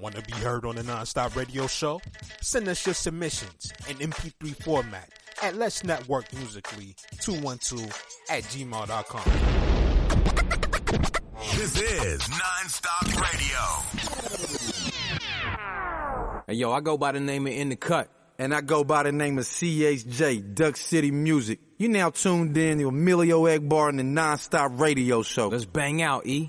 Want to be heard on the Nonstop Radio Show? Send us your submissions in MP3 format at Let's Network Musically 212 at gmail.com. This is Nonstop Radio. Hey, yo, I go by the name of In the Cut. And I go by the name of CHJ, Duck City Music. You now tuned in to Emilio Egbar and the Nonstop Radio Show. Let's bang out, E.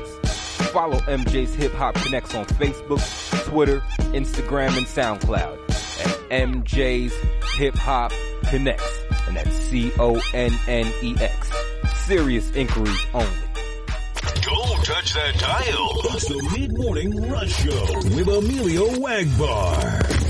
Follow MJ's Hip Hop Connects on Facebook, Twitter, Instagram, and SoundCloud at MJ's Hip Hop Connects. And that's C-O-N-N-E-X. Serious inquiries only. Don't touch that dial. It's the mid-morning rush show with Emilio Egbar.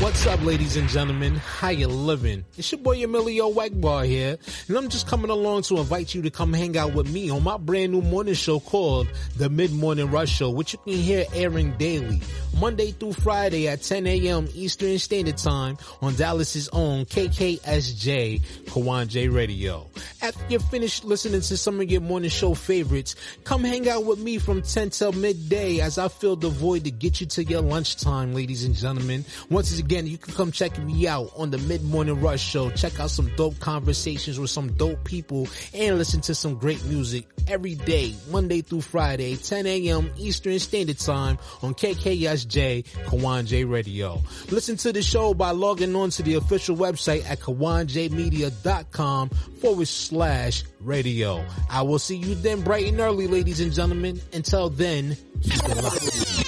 What's up, ladies and gentlemen? How you living? It's your boy Emilio Egbar here, and I'm just coming along to invite you to come hang out with me on my brand new morning show called The Mid Morning Rush Show, which you can hear airing daily, Monday through Friday at 10 a.m. Eastern Standard Time on Dallas's own KKSJ Kawon J Radio. After you're finished listening to some of your morning show favorites, come hang out with me from 10 till midday as I fill the void to get you to your lunchtime, ladies and gentlemen. Once again, again, you can come check me out on the Mid Morning Rush Show. Check out some dope conversations with some dope people and listen to some great music every day, Monday through Friday, 10 a.m. Eastern Standard Time on KKSJ Kawon J Radio. Listen to the show by logging on to the official website at kawonjmedia.com forward slash radio. I will see you then bright and early, ladies and gentlemen. Until then, keep it locked.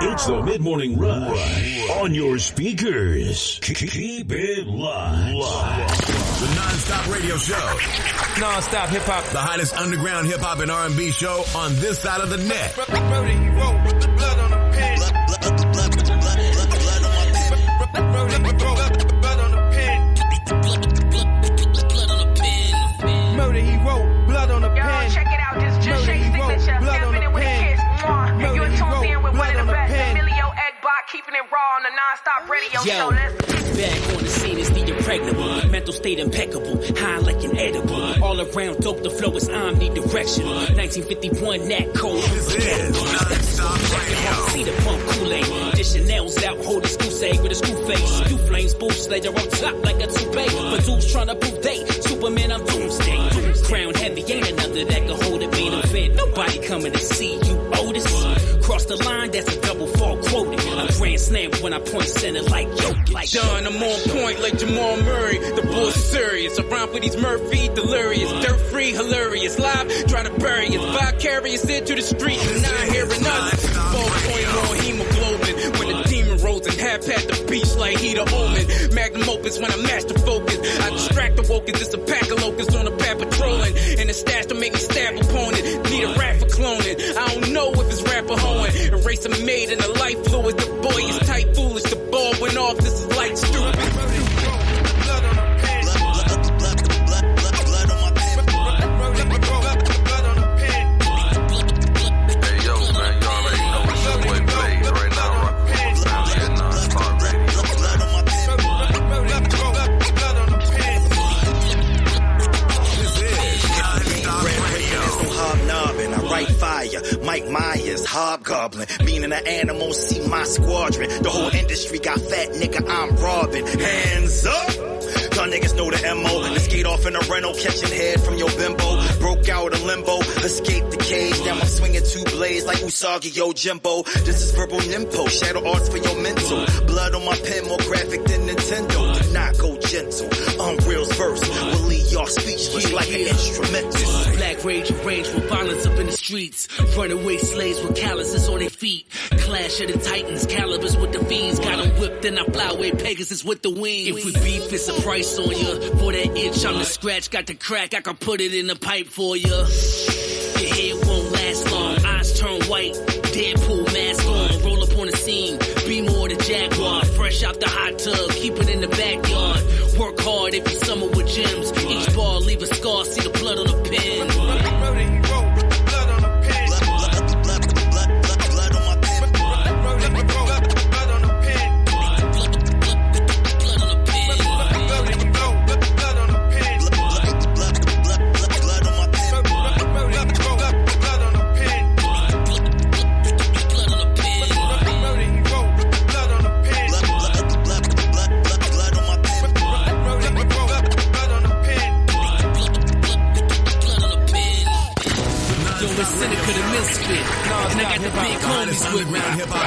It's the Mid Morning Rush on your speakers. Keep it live, The non-stop radio show. Non-stop hip hop. The hottest underground hip hop and R&B show on this side of the net. Keeping it raw on the non-stop radio Yo, show. Let's back on the scene is the impregnable. Mental state impeccable, high like an edible. All around dope, the flow is omnidirectional. 1951, that cold. This is non-stop radio. See the pump Kool-Aid. Dish Chanel's out, hold a school say with a school face. Two flames, boost later on top like a toupee. But dudes to prove they Superman, I'm doomsday. Crown heavy, ain't another that can hold it, beat a fit. Nobody coming to see you, Otis. Cross the line, that's a double fall quoted. A grand slam when I point center like Jokic. Like Done, I'm on point like Jamal Murray. The bull's serious. I rhyme for these Murphy, delirious. Dirt free, hilarious. Live, try to bury us. Vicarious into the street. You're not hearing us. Ballpoint more hemoglobin. When the demon rolls and half at the beach like he the omen. Magnum opus when I master focus. I distract the woken. It's a pack of locusts on the path patrolling. And the stash to make me stab opponent. Need a rap for cloning. I don't know if it's rapper hoeing. Eraser made in the animal, see my squadron. The whole industry got fat, nigga, I'm robbing. Hands up! Y'all niggas know the MO. Let's skate off in a rental, catching head from your bimbo. Broke out of limbo, escaped the cage. Now I'm swinging two blades like Usagi Yojimbo. This is verbal nympho, shadow arts for your mental. Blood on my pen, more graphic than Nintendo. Not go gentle. Unreal's verse will leave y'all speechless like an instrumental. Black rage and rage with violence up in the streets. Runaway slaves with calluses on their feet. Clash of the titans, calibers with the fiends. Got 'em whipped and I fly away Pegasus with the wings. If we beef, it's a price on ya. For that itch, I'm the scratch. Got the crack, I can put it in the pipe for ya. Your head won't last long. Eyes turn white. Deadpool Fresh out the hot tub, keep it in the backyard. Work hard if you summer with gems. Each ball leave a scar, see the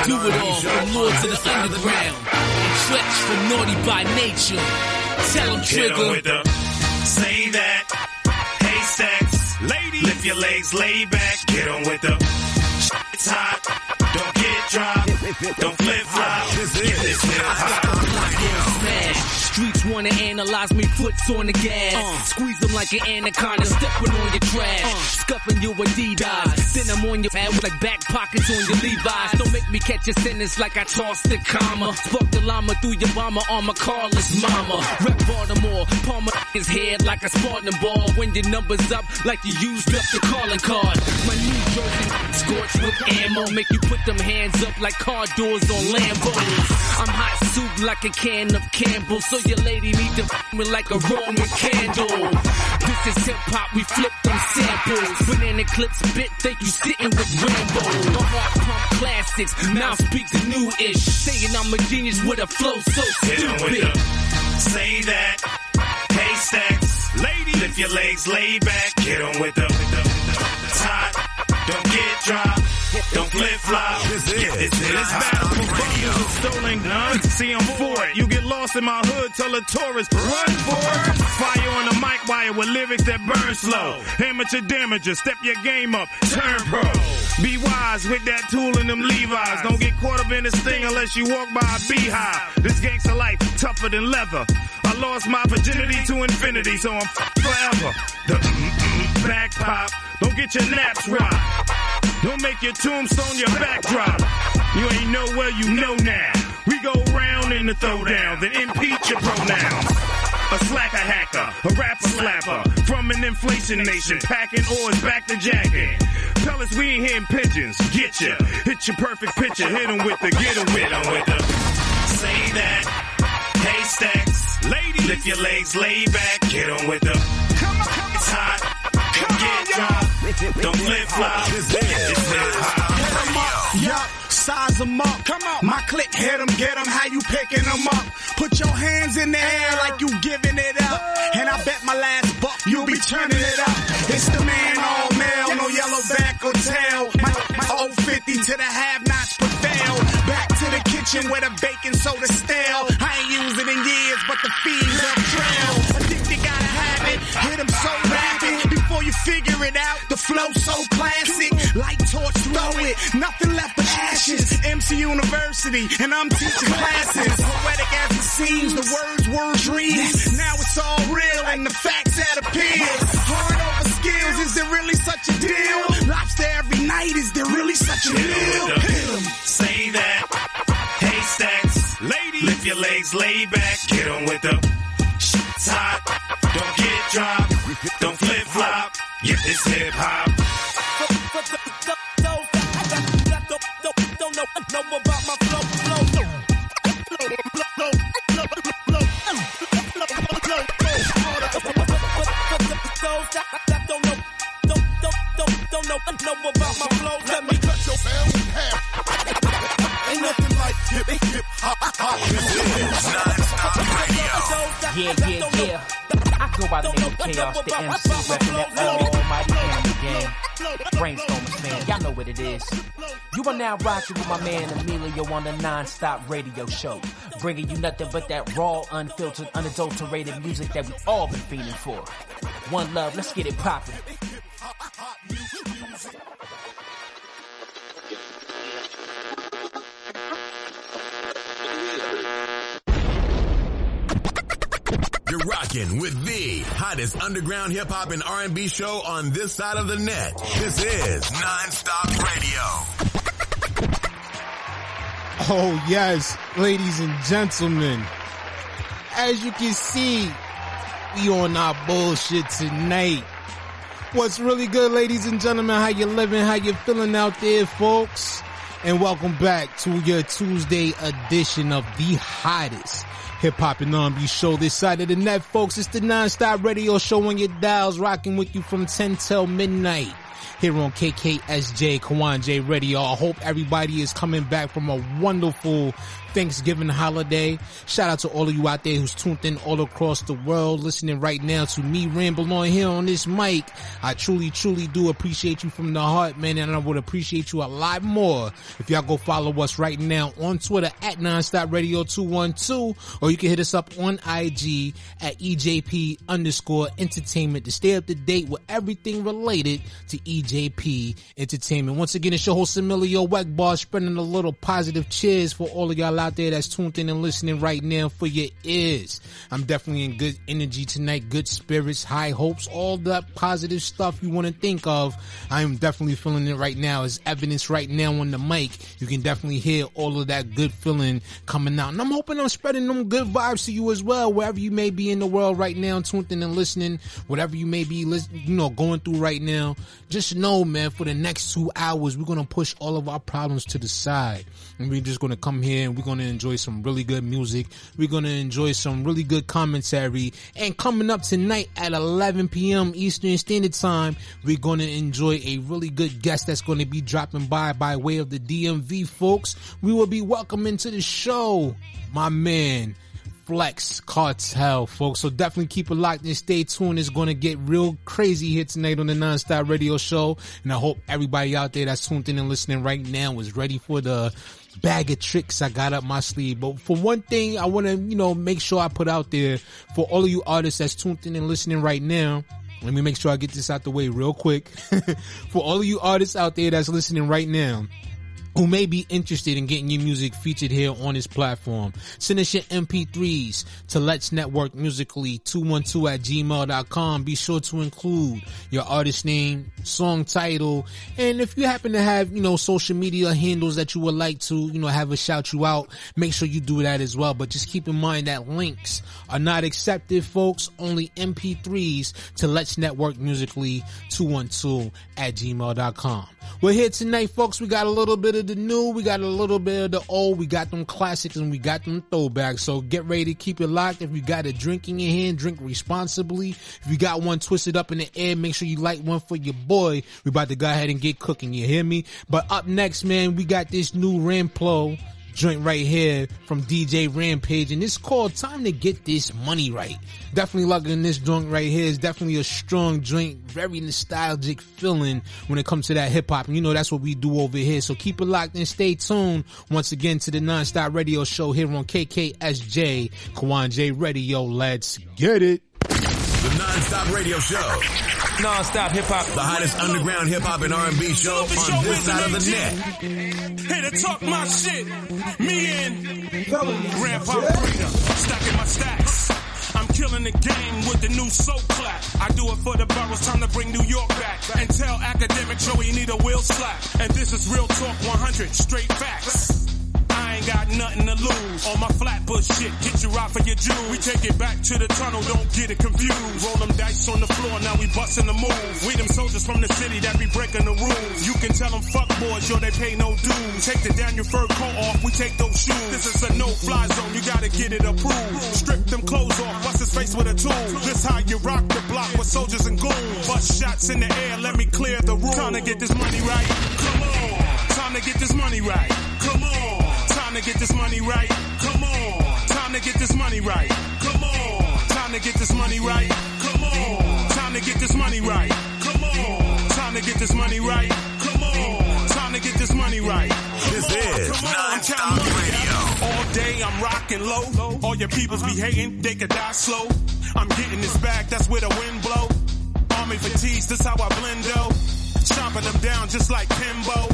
Do it all from Lords of the Underground. And Treach from Naughty by Nature. Tell them Hit 'em Trigger. with the say that. Hey sex, ladies, lift your legs, lay back. Get on with the it's hot. Don't get dropped. Don't flip flop. This hip hop. Smash. Streets wanna analyze me, foots on the gas. Uh. Squeeze them like an anaconda, stepping on your trash. Uh. Scuffing your Adidas. Then I'm on your ass like back pockets on your Levi's. Don't make me catch a sentence like I tossed the comma. Spark the llama through your mama on my carless mama. Rep Baltimore, palm his head like a Spartan ball. When your numbers up like you used up the calling card. My new jersey scorched with ammo. Make you put them hands up like car doors on Lambos. I'm hot soup like a can of Campbell. So your lady need to f me like a Roman candle. This is hip hop, we flip them samples. Banana clips bit, think you sitting with Rambo. My heart pump classics, now speak the new ish. Saying I'm a genius with a flow so with stupid. the say that. Hey sex, ladies, lift your legs, lay back. Get on with the it's hot. Don't get dropped. Don't flip flop. Get this hip hop. Buckles and stolen guns. See, I'm for it. You get lost in my hood, tell a tourist, run for it. Fire on the mic wire with lyrics that burn slow. Amateur damager, step your game up, turn pro. Be wise with that tool in them Levi's. Don't get caught up in this thing unless you walk by a beehive. This gangster life tougher than leather. I lost my virginity to infinity, so I'm forever. The back pop. Don't get your naps rocked. Don't make your tombstone your backdrop. You ain't know where you know now. We go round in the throwdown, then impeach your pronouns. A slacker hacker, a rapper slapper, from an inflation nation, packing oars back to jacking. Pellets, we ain't hitting pigeons, get ya. Hit your perfect picture, hit 'em with the, get 'em with 'em with the. Say that. Hey stacks, ladies, lift your legs, lay back. Get on with the it's hot. Don't get dropped. Don't flip flop. Get this. Yup, size them up. Come on. My click hit them, get them, how you picking them up? Put your hands in the air like you giving it up. And I bet my last buck you'll be turning it up. It's the man all male, no yellow back or tail. My, my old 50 to the have nots prevail. Back to the kitchen where the bacon soda stale. I ain't used it in years, but the fees You figure it out, the flow so classic. Light torch, throw it. Nothing left but ashes. MC University, and I'm teaching classes. Poetic as it seems, the words were dreams. Now it's all real, and the facts that appear. Hard over skills, is there really such a deal? Lobster every night, is there really such a deal? Hit 'em. Say that. Hey stacks, ladies, lift your legs, lay back. Get on with the it's hot. Don't get dropped. Don't flip flop. Get this hip hop. Don't know, know about my flow, flow, flow. Don't know, don't, don't, don't, don't know, know about my flow. Let me cut your sound in half. Ain't nothing like hip, hip, hop, hop. Yeah, yeah, yeah. I go by the name of Chaos, the MC, repping that almighty enemy game. Brainstormers, man, y'all know what it is. You are now rocking with my man Emilio on the non-stop radio show, bringing you nothing but that raw, unfiltered, unadulterated music that we all been feeling for. One love, let's get it poppin'. You're rocking with the hottest underground hip hop and R&B show on this side of the net. This is Nonstop Radio. Oh, yes, ladies and gentlemen. As you can see, we on our bullshit tonight. What's really good, ladies and gentlemen? How you living? How you feeling out there, folks? And welcome back to your Tuesday edition of the hottest hip hop and R&B show this side of the net, folks. It's the non-stop radio show on your dials, rocking with you from 10 till midnight here on KKSJ Kawon J Radio. I hope everybody is coming back from a wonderful Thanksgiving holiday. Shout out to all of you out there who's tuned in all across the world, listening right now to me ramble on here on this mic. I truly, truly do appreciate you from the heart, man, and I would appreciate you a lot more if y'all go follow us right now on Twitter at Nonstop Radio 212, or you can hit us up on IG at EJP underscore entertainment to stay up to date with everything related to EJP entertainment. Once again, it's your host Emilio Egbar spreading a little positive cheers for all of y'all out there that's tuned in and listening right now for your ears. I'm definitely in good energy tonight, good spirits, high hopes, all that positive stuff you want to think of. I am definitely feeling it right now. As evidence right now on the mic, you can definitely hear all of that good feeling coming out. And I'm hoping I'm spreading them good vibes to you as well, wherever you may be in the world right now, tuned in and listening, whatever you may be, you know, going through right now. Just know, man, for the next two hours, we're going to push all of our problems to the side. And we're just going to come here and we're going to enjoy some really good music. We're going to enjoy some really good commentary. And coming up tonight at 11 p.m. Eastern Standard Time, we're going to enjoy a really good guest that's going to be dropping by by way of the DMV folks. We will be welcoming to the show my man, Flex Kartel, folks. So definitely keep it locked and stay tuned. It's going to get real crazy here tonight on the Nonstop Radio Show. And I hope everybody out there that's tuned in and listening right now is ready for the bag of tricks I got up my sleeve. But for one thing, I want to, you know, make sure I put out there for all of you artists that's tuned in and listening right now. Let me make sure I get this out the way real quick. for all of you artists out there that's listening right now, who may be interested in getting your music featured here on this platform. Send us your MP3s to Let's Network Musically 212 at gmail.com. Be sure to include your artist name, song title, and if you happen to have, you know, social media handles that you would like to, you know, have a shout you out, make sure you do that as well. But just keep in mind that links are not accepted, folks. Only MP3s to Let's Network Musically 212 at gmail.com. We're here tonight, folks. We got a little bit of the new, we got a little bit of the old, we got them classics and we got them throwbacks. So get ready to keep it locked. If you got a drink in your hand, drink responsibly. If you got one twisted up in the air, make sure you light one for your boy. We about to go ahead and get cooking. You hear me? But up next, man, we got this new Ramplo joint right here from DJ Rampage, and it's called Time to Get This Money Right. Definitely loving this joint right here is definitely a strong joint, very nostalgic feeling when it comes to that hip hop. And you know, that's what we do over here. So keep it locked and stay tuned once again to the Nonstop Radio Show here on KKSJ, Kawon J Radio. Let's get it. The Non-Stop Radio Show. Non-stop hip hop. The hottest underground hip hop and R&B show on this side of the net. Here to talk my shit. Me and Grandpa Breeder. Stacking my stacks. I'm killing the game with the new soul clap. I do it for the boroughs, time to bring New York back. And tell academic Joe he need a wheel slap. And this is real talk 100, straight facts. Ain't got nothing to lose. On my flatbush shit, get you out for your jewels. We take it back to the tunnel, don't get it confused. Roll them dice on the floor, now we busting the move. We them soldiers from the city that be breaking the rules. You can tell them fuck boys, yo, they pay no dues. Take the down your fur coat off, we take those shoes. This is a no-fly zone, you gotta get it approved. Strip them clothes off, bust his face with a tool. This how you rock the block with soldiers and goons. Bust shots in the air, let me clear the room. Time to get this money right. Come on. Time to get this money right. Come on. Time to get this money right. Come on. Time to get this money right. Come on. Time to get this money right. Come on. Time to get this money right. Come on. Time to get this money right. Come on. Time to get this money right. This is Non-Stop Radio. All day I'm rocking low. All your peoples be hating, they could die slow. I'm getting this back, that's where the wind blow. Army fatigues, this how I blend though. Chopping them down just like Kimbo.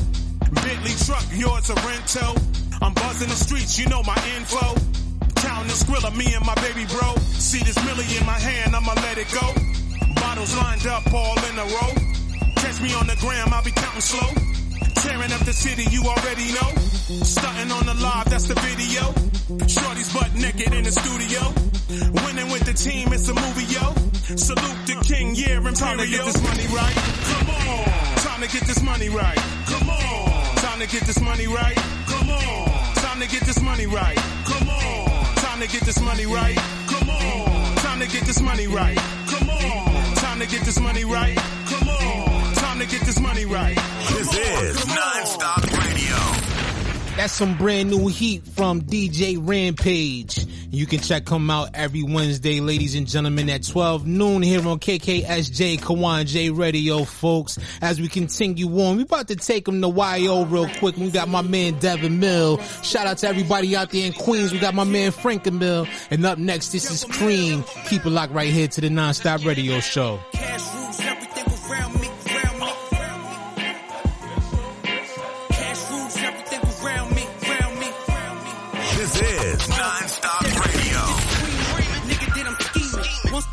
Bentley truck, yours a rental. I'm buzzing the streets, you know my info. Counting the skrilla, me and my baby bro. See this millie in my hand, I'ma let it go. Bottles lined up all in a row. Catch me on the gram, I'll be counting slow. Tearing up the city, you already know. Stunting on the live, that's the video. Shorty's butt naked in the studio. Winning with the team, it's a movie, yo. Salute the king, yeah, Imperial. Time to get this money right. Come on. Time to get this money right. Come on. Time to get this money right. Come on. Time to get this money right. Come on. Time to get this money right. Come on. Time to get this money right. Come on. Time to get this money right. Come on. Time to get this money right. This is Non-Stop Radio. That's some brand new heat from DJ Rampage. You can check him out every Wednesday, ladies and gentlemen, at 12 noon here on KKSJ Kawon J Radio, folks. As we continue on, we about to take him to YO real quick. We got my man Devin Mill. Shout out to everybody out there in Queens. We got my man Franken Mill. And up next, this is Cream. Keep it locked right here to the Non-Stop Radio Show.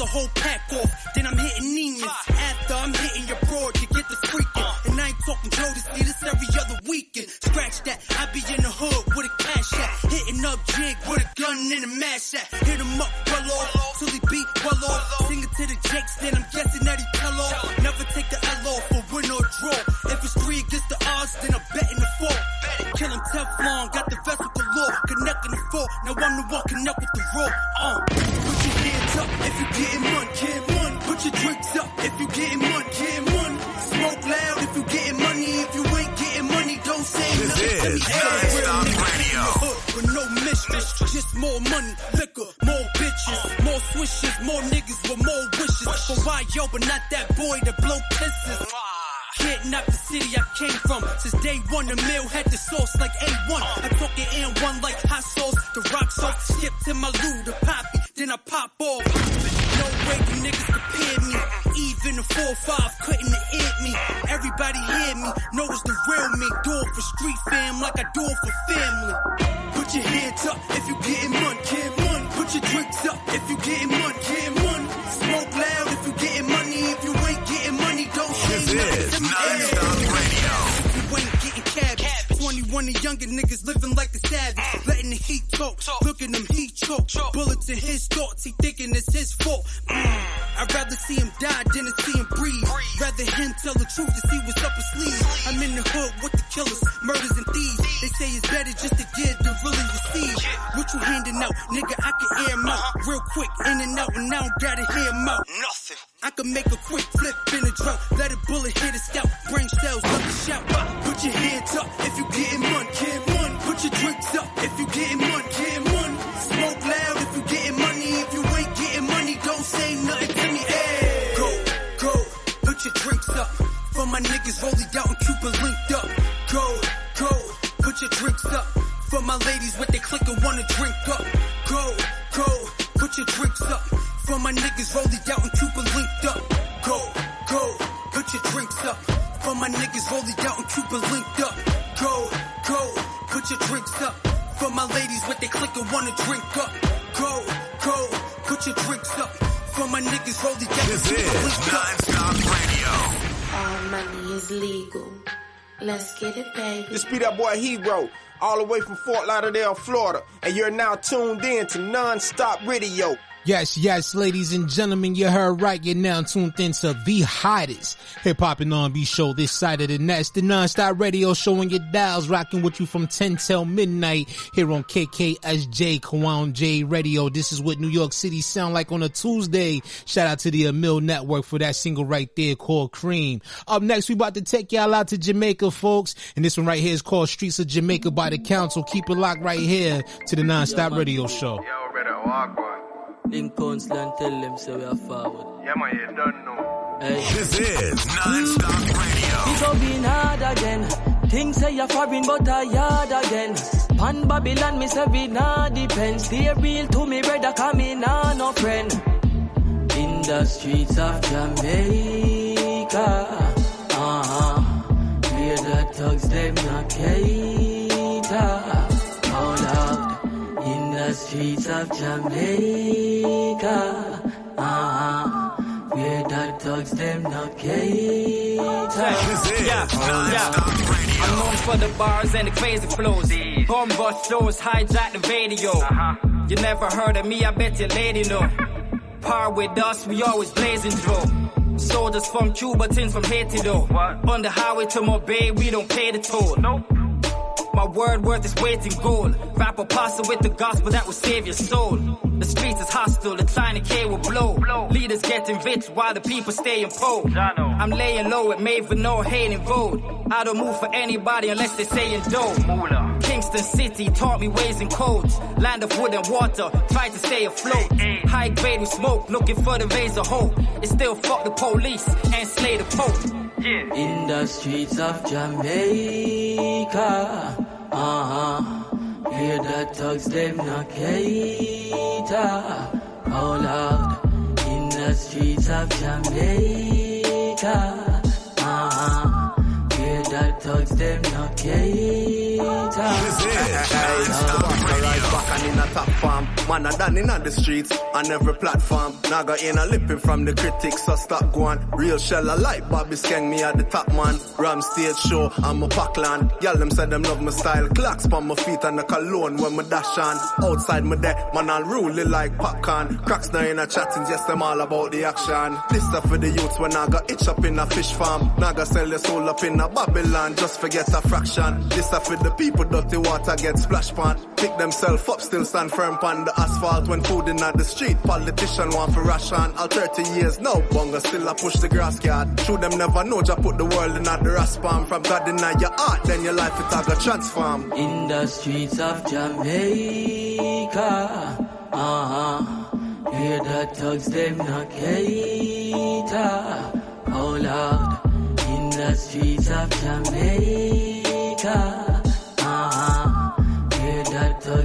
The whole pack off, then I'm hitting demons. After I'm hitting your broad, you get the freaking. And I ain't talking Jodeci, this every other weekend. Scratch that, I be in the hood with a cash at. Hitting up jig with a gun and a mash at. Hit him up well off, till he beat well off. Sing it to the Jakes, then I'm guessing that he tell off. Never take the L off for win or draw. If it's three against the odds, then I'm betting the four. Kill Teflon, got the vessel galore. Connecting the four, now I'm the one connect with the raw. Uh, put your hands up if you getting money, getting money. Put your drinks up if you getting money, getting money. Smoke loud if you getting money. If you ain't getting money, don't say This nothing. is Non-Stop Radio. in the hood With no mistress, just more money, liquor, more bitches, more swishes, more niggas with more wishes. For why yo, but not that boy that blow kisses. Getting out the city I came from. Since day one, the mill had the sauce like A1. I talk it in one like hot sauce. The rock sauce, skip to my loo, the poppy. Then I pop off. No way you niggas compare me. Even the 4-5 couldn't hit me. Everybody hear me, know it's the real me. Do it for street fam like I do it for family. Put your hands up if you getting money, getting money. Put your drinks up if you getting money, getting money. Is. Non-Stop 21 and younger niggas living like the savage. Mm. Letting the heat talk. Look at him, he choke. Bullets in his thoughts, he thinking it's his fault. Mm. mm. I'd rather see him die than to see him breathe. Rather him tell the truth to see what's up his sleeve. I'm in the hood with the killers, murders and thieves. They say it's better just to give than really receive. What you handing out? Nigga, I can air him out. Real quick, in and out, and I don't gotta hear him out. Nothing. I can make a quick flip in a drought. Let a bullet hit a scout. Brain cells, let the shout. Put your hands up if you getting money, getting money. Put your drinks up if you getting money, getting money. Smoke loud if you getting money. If you ain't getting money, don't say nothing to me. Hey. Go, go, put your drinks up. For my niggas rolling out and Cuba linked up. Go, go, put your drinks up. For my ladies with they click and wanna drink up. Go, go, put your drinks up. For my niggas rolling out and Cuba linked up. Go, go, put your drinks up. For my niggas rolling out and Cuba linked up. Go, go, put your drinks up. For my ladies with they click and wanna drink up. Go, go, put your drinks up. For my niggas rolling out and This Cuba is linked up. Non-Stop Radio. All money is legal. Let's get it, baby. This be that boy Hero, all the way from Fort Lauderdale, Florida, and you're now tuned in to Non-Stop Radio. Yes, yes, ladies and gentlemen, you heard right. You're now tuned into the hottest hip hop and R&B show this side of the net. It's the non-stop radio show on your dials, rocking with you from 10 till midnight here on KKSJ Kawon J Radio. This is what New York City sound like on a Tuesday. Shout out to the Emil Network for that single right there called Cream. Up next, we about to take y'all out to Jamaica, folks. And this one right here is called Streets of Jamaica by the Council. Keep it locked right here to the non-stop radio show. Lincoln's land tell them say we are forward. Yeah, man, you don't know. Hey. This is Non-Stop Radio. It's all been hard again. Things say you're foreign, but I yard again. Pan Babylon, me say we nah depend. Stay real to me, brother, come in, nah no friend. In the streets of Jamaica, uh-huh. Where the thugs, them not cater. Lord. In the streets of Jamaica, uh-huh. Where the thugs them not cater. Yeah, yeah. I'm known for the bars and the crazy flows. Bomb bust shows, hijack the radio. You never heard of me, I bet your lady know. Par with us, we always blazing through. Soldiers from Cuba, tins from Haiti though. On the highway to Mobay, we don't pay the toll. My word worth is weight in gold. Rap apostle with the gospel that will save your soul. The streets is hostile, the China K will blow. Leaders getting rich while the people stay in poor. I'm laying low with for no hate vote. I don't move for anybody unless they say in dough. Kingston City taught me ways and codes. Land of wood and water, try to stay afloat. High grade we smoke, looking for the rays of hope. It's still fuck the police and slay the pope. In the streets of Jamaica, uh-huh. Hear the thugs, them not cater. Oh Lord, in the streets of Jamaica, uh-huh. Hear the thugs, them not cater. Rise back and in a top farm. Man, I done in the streets on every platform. Naga in a lipping from the critics, so stop going. Real shell I like Bobby Skeng, me at the top man. Ram stage show, I'm a Packland. Y'all them said them love my style. Clocks on my feet and the cologne when me dash on. Outside my deck, man, I'll rule it like popcorn. Cracks now in a chatting, yes, them all about the action. This stuff for the youths when I got itch up in a fish farm. Naga sell your soul up in a Babylon, just forget a fraction. This stuff for the people, dirty water get splash pan. Pick themselves up, still stand firm on the asphalt when food in the street. Politician want for ration. All 30 years now, bunga still I push the grass card. Should them never know, just put the world in at the raspam. From God in your heart, then your life it a go transform. In the streets of Jamaica, uh-huh. Hear the thugs, them not cater. Oh Lord, in the streets of Jamaica,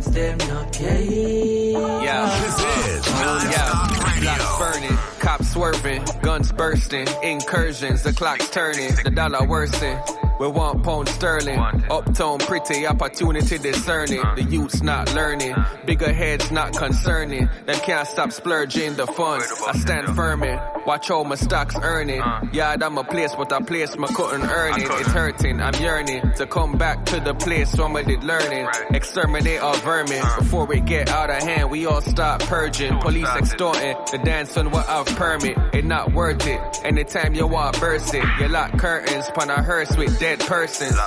the thugs, them not cater. Yeah. This is yeah. Blocks burning, cops swerving, guns bursting, incursions, the clock's turning, the dollar worsen. We want pound sterling, uptown pretty, opportunity discerning. The youth's not learning, bigger heads not concerning. Them can't stop splurging the funds. I stand firm in, watch all my stocks earning. Yeah, I'm a place, but I place my couldn't earn it. It's hurting, I'm yearning to come back to the place where I did learning. Exterminate all vermin before we get out of hand. We all start purging, police extorting. The dance on what I've permit, it not worth it. Anytime you want burst it, you lock curtains, pon a hearse with dead persons.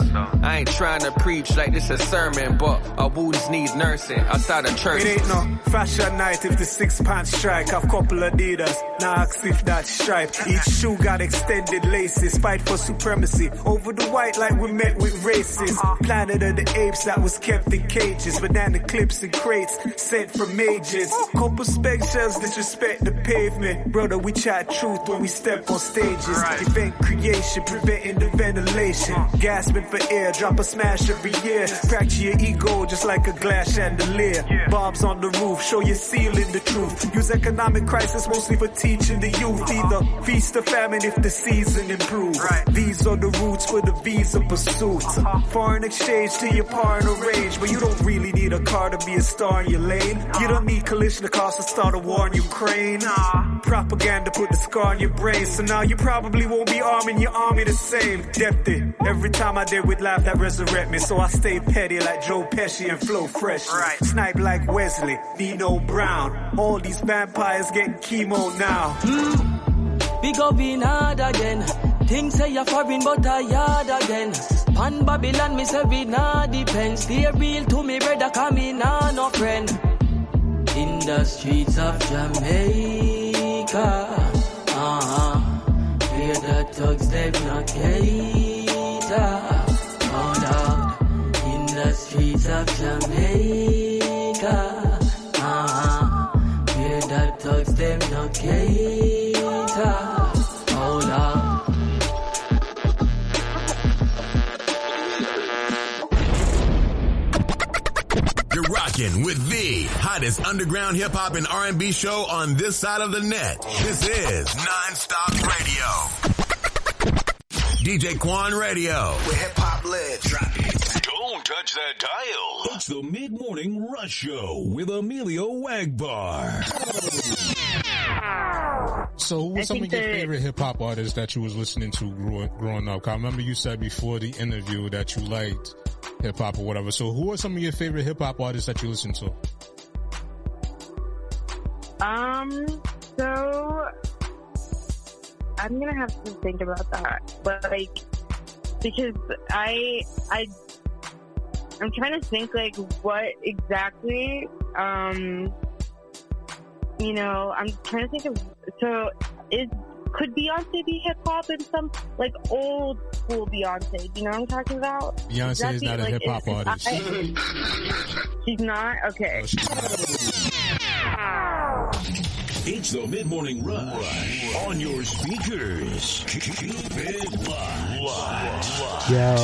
I ain't trying to preach like this a sermon, but our wounds need nursing outside of church. It ain't no fashion night if the six pants strike. Have couple Adidas, now ask if that stripe. Each shoe got extended laces, fight for supremacy over the white like we met with races. Planet of the apes that was kept in cages, banana clips and crates sent from majors. Couple spec shells disrespect the pavement, brother. We chat truth when we step on stages. Event creation, preventing the ventilation. Gasping for air, drop a smash every year. Fracture your ego just like a glass chandelier. Bombs on the roof, show your ceiling the truth. Use economic crisis mostly for teaching the youth. Either feast or famine if the season improves. Right. These are the roots for the visa pursuit. Uh-huh. Foreign exchange to your partner range, but you don't really need a car to be a star in your lane. You don't need collision Kalashnikovs to start a war in Ukraine. Propaganda put the scar on your brain, so now you probably won't be arming your army the same. Depth it. Every time I did with laugh that resurrect me, so I stay petty like Joe Pesci and flow fresh. Right. Snipe like Wesley, Nino Brown. All these vampires getting chemo now. Big up in hard again. Things say you're foreign, but I yard again. Pan Babylon, me say we nah depend. Stay real to me, brother, come in, nah no friend. In the streets of Jamaica, uh-huh. Hear the thugs, them not cater. Oh Lord, in the streets of Jamaica, rocking with the hottest underground hip hop and R&B show on this side of the net. This is Nonstop Radio. DJ Kawon Radio. Where hip hop lives. Drop it. Don't touch that dial. It's the Mid Morning Rush Show with Emilio Egbar. So, who were some of your favorite hip hop artists that you was listening to growing, growing up? I remember you said before the interview that you liked hip hop or whatever. So, who are some of your favorite hip hop artists that you listen to? Um, so I'm gonna have to think about that, but like because I I I'm trying to think like what exactly um you know I'm trying to think of so is could Beyonce be hip hop in some like old school Beyonce? Do you know what I'm talking about? Beyonce is, be- not a like, hip hop is- is artist. I- she's not okay. It's the Mid Morning Rush on your speakers. Keep it locked. Yo,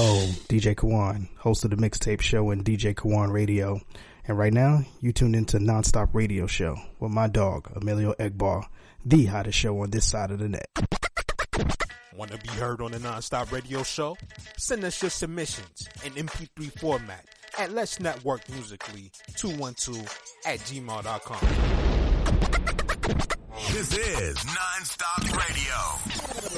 DJ Kawon, host of the Mixtape Show and DJ Kawon Radio. And right now, you tuned into Nonstop Radio Show with my dog, Emilio Egbar, the hottest show on this side of the net. Want to be heard on the Nonstop Radio Show? Send us your submissions in MP3 format at Let's Network Musically 212 at gmail.com. This is Nonstop Radio.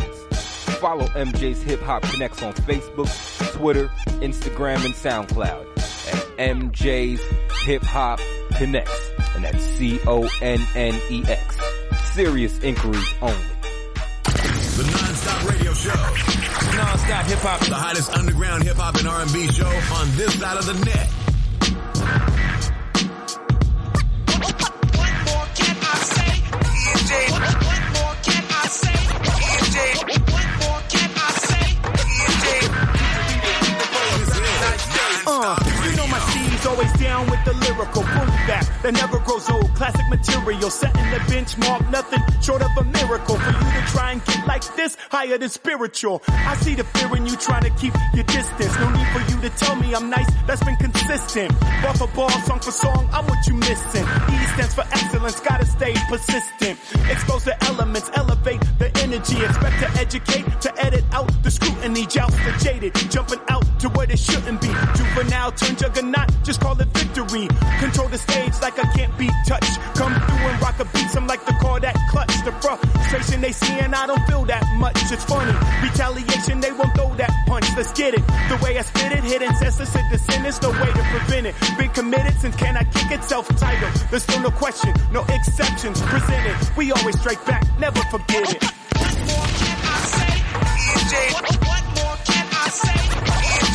Follow MJ's Hip Hop Connects on Facebook, Twitter, Instagram, and SoundCloud at MJ's Hip Hop Connects. And that's C-O-N-N-E-X. Serious inquiries only. The Nonstop Radio Show. Nonstop hip hop. The hottest underground hip hop and R&B show on this side of the net. Uh, you know my C's always down with the lyrical boom back that never grows old. Classic material, setting the benchmark, nothing short of a miracle. For you to try and get like this, higher than spiritual. I see the fear in you trying to keep your distance. No need for you to tell me I'm nice, that's been consistent. Bar for bar, song for song, I'm what you missing. E stands for excellence, gotta stay persistent. Expose the elements, elevate the energy. Expect to educate, to edit out the scrutiny. Joust the jaded, jumping out to where they shouldn't be. Juvenile turn juggernaut, just call it victory. Control the stage like I can't be touched. Come through and rock a beat, I'm like the car that clutch. The frustration they see and I don't feel that much. It's funny, retaliation they won't throw that punch. Let's get it. The way I spit it, hit ancestors and descendants, no way to prevent it. Been committed since can I kick it self-titled. There's still no question, no exceptions presented. We always strike back, never forget it.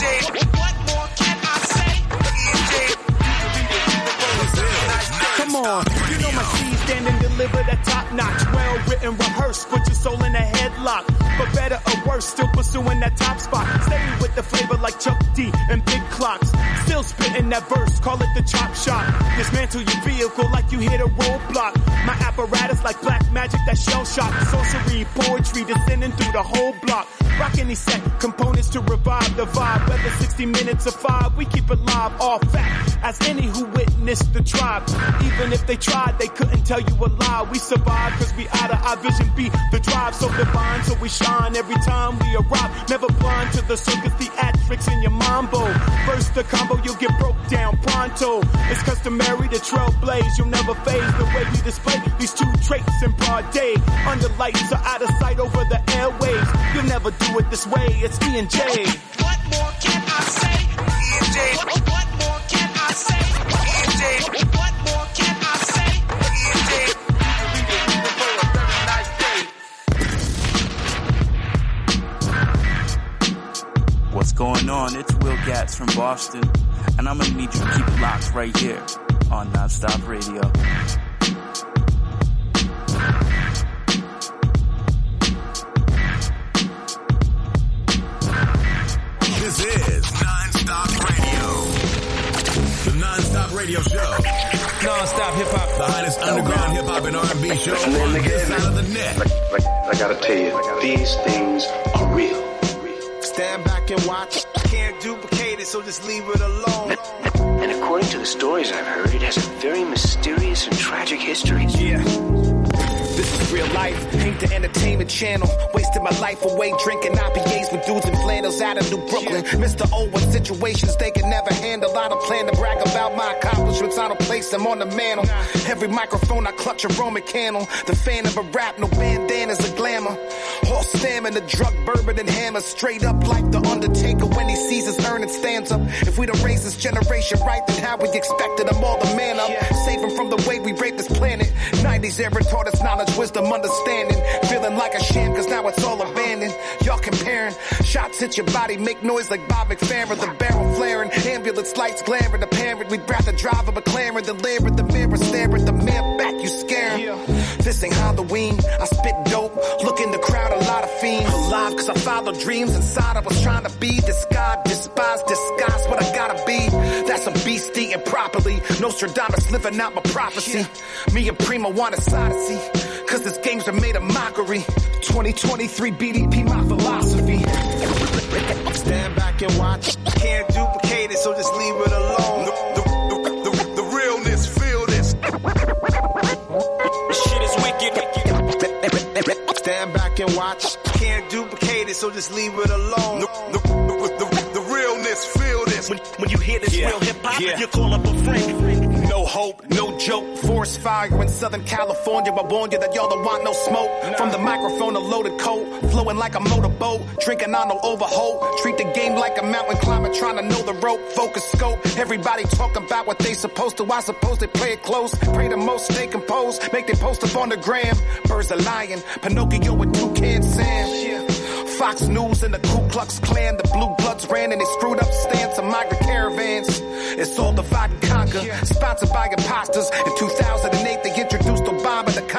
Come on, you know my C's stand and deliver that top notch, well written, rehearsed, put your soul in a headlock. But better or worse, still pursuing that top spot. Stay with the flavor like Chuck D and big clocks. Still spitting that verse, call it the chop shop. Dismantle your vehicle like you hit a roadblock. My apparatus like black magic that shell shock. Sorcery, poetry descending through the whole block. Rock any set, components to revive the vibe. Whether 60 minutes or five, we keep it live, all fact. As any who witnessed the tribe. Even if they tried, they couldn't tell you a lie. We survive cause we out of our vision be the drive so divine. So we shine every time we arrive. Never blind to the circus, theatrics in your mambo. First the combo, you'll get broke down pronto. It's customary to trailblaze, you'll never phase the way we display these two traits in broad day. Under lights or out of sight over the airwaves. You'll never do it this way, it's E and J. What more can I say? E and J. What more can I say? E and J. on? It's Will Gatz from Boston, and I'm gonna need you to keep it locked right here on Nonstop Radio. This is Nonstop Radio. The Nonstop Radio Show. Nonstop hip hop. The hottest underground hip hop hop and R&B show on this side of the net. I gotta tell you, these things are real. Stand back and watch. Can't duplicate it, so just leave it alone. And according to the stories I've heard, it has a very mysterious and tragic history. Yeah. This is real life, ain't the entertainment channel. Wasting my life away drinking IPAs with dudes in flannels out of New Brooklyn. Mr. O with situations they can never handle. I don't plan to brag about my accomplishments. I don't place them on the mantle. Every microphone I clutch a Roman candle. The fan of a rap, no bandanas or glamour. Horse stamina, drug bourbon and hammer. Straight up like the Undertaker when he sees his earning stands up. If we don't raise this generation right, then how we expected them all to man up? Save them from the way we rape this planet. 90s era taught us knowledge, wisdom, understanding. Feeling like a sham, cause now it's all abandoned. Y'all comparing. Shots hit your body, make noise like Bob McFerrin. The barrel flaring, ambulance lights glaring. Apparent, we'd rather drive a McLaren than at the mirror, stare at the man back, you scaring. This ain't Halloween, I spit dope. Look in the crowd, a lot of fiends. Alive, cause I follow dreams inside. I was trying to be this God, despise, disguise what I gotta be. That's a beast eating properly. Nostradamus living out my prophecy. Me and Primo want a odyssey. Cause this games are made of mockery. 2023 BDP, my philosophy. Stand back and watch. Can't duplicate it, so just leave it alone. The, the, the, the, the realness, feel this. This shit is wicked. Stand back and watch. Can't duplicate it, so just leave it alone. The, the, the, the, the realness, feel this. When, when you hear this real hip hop, you call up a friend. No hope, no joke. Forest fire in Southern California. I warn you that y'all don't want no smoke. From the microphone, a loaded coat. Flowing like a motorboat. Drinking on no overhaul. Treat the game like a mountain climber trying to know the rope. Focus scope. Everybody talking about what they supposed to. I suppose they play it close. Pray the most, stay composed. Make them post up on the gram. Birds are lying. Pinocchio with two cans, Sam. Fox News and the Ku Klux Klan. The blue bloods ran and they screwed up stance of migrant caravans. It's all divide and conquer. Sponsored by imposters. In 2008, they introduced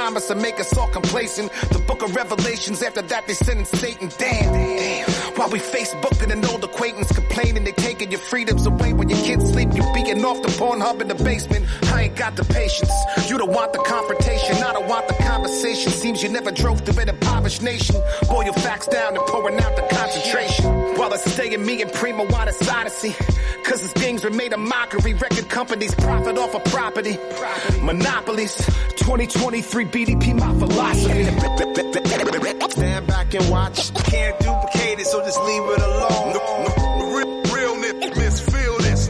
Obama to make us all complacent. The book of Revelations, after that, they sent Satan. Damn, damn. While we Facebooking an old acquaintance complaining they taking your freedoms away when your kids sleep. You beating off the Pornhub in the basement. I ain't got the patience. You don't want the confrontation. I don't want the conversation. Seems you never drove through an impoverished nation. Boil your facts down and pouring out the concentration. While it's staying me and Primo on this odyssey. Cause his games were made a mockery. Record companies profit off of property. Monopolies. 2023 BDP, my philosophy. Stand back and watch. Can't duplicate it, so just leave it alone. The, the, the real, realness, feel this.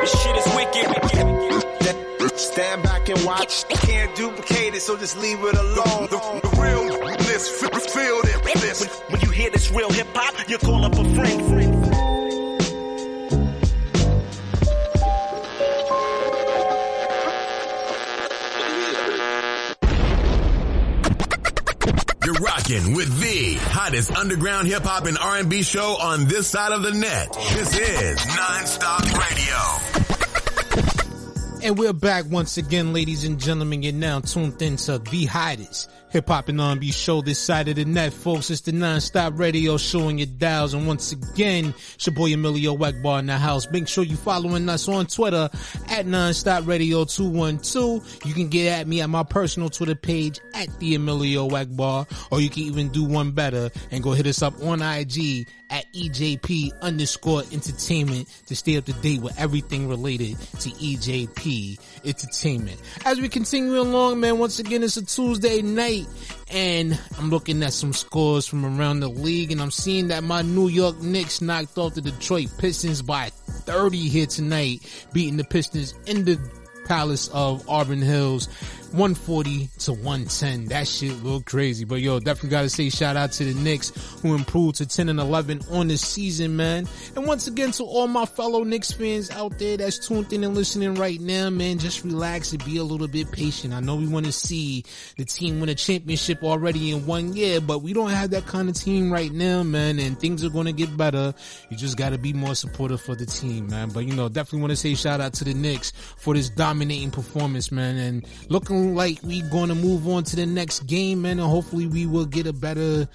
This shit is wicked. Stand back and watch. Can't duplicate it, so just leave it alone. The, the realness, feel this. When, when you hear this real hip hop, you call up a friend. You're rocking with the hottest underground hip hop and R&B show on this side of the net. This is Nonstop Radio. And we're back once again, ladies and gentlemen. You're now tuned into the hottest hip hop and R&B show this side of the net, folks. It's the non-stop radio show on your dials. And once again, it's your boy Emilio Egbar in the house. Make sure you following us on Twitter at nonstop radio 212. You can get at me at my personal Twitter page at the Emilio Egbar, or you can even do one better and go hit us up on IG at EJP underscore entertainment to stay up to date with everything related to EJP entertainment. As we continue along, man, once again, it's a Tuesday night and I'm looking at some scores from around the league and I'm seeing that my New York Knicks knocked off the Detroit Pistons by 30 here tonight, beating the Pistons in the Palace of Auburn Hills. 140 to 110. That shit look crazy. But yo, definitely gotta say shout out to the Knicks who improved to 10 and 11 on this season, man. And once again to all my fellow Knicks fans out there that's tuned in and listening right now, man, just relax and be a little bit patient. I know we want to see the team win a championship already in one year, but we don't have that kind of team right now, man, and things are going to get better. You just gotta be more supportive for the team, man. But you know, definitely want to say shout out to the Knicks for this dominating performance, man, and looking like we're going to move on to the next game, man, and hopefully we will get a better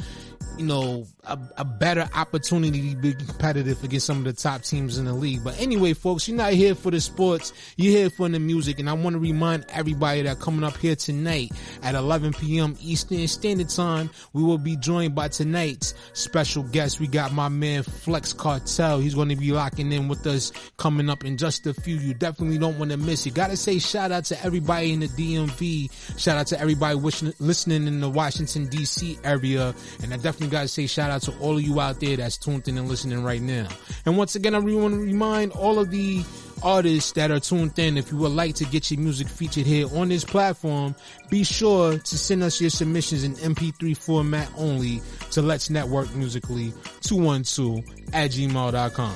you know, a, a, better opportunity to be competitive against some of the top teams in the league. But anyway, folks, you're not here for the sports. You're here for the music. And I want to remind everybody that coming up here tonight at 11 p.m. Eastern Standard Time, we will be joined by tonight's special guest. We got my man Flex Kartel. He's going to be locking in with us coming up in just a few. You definitely don't want to miss it. Gotta say shout out to everybody in the DMV. Shout out to everybody wishing, listening in the Washington DC area. And I definitely gotta say shout out to all of you out there that's tuned in and listening right now. And once again, I really want to remind all of the artists that are tuned in, if you would like to get your music featured here on this platform, be sure to send us your submissions in MP3 format only to Let's Network Musically 212 at gmail.com.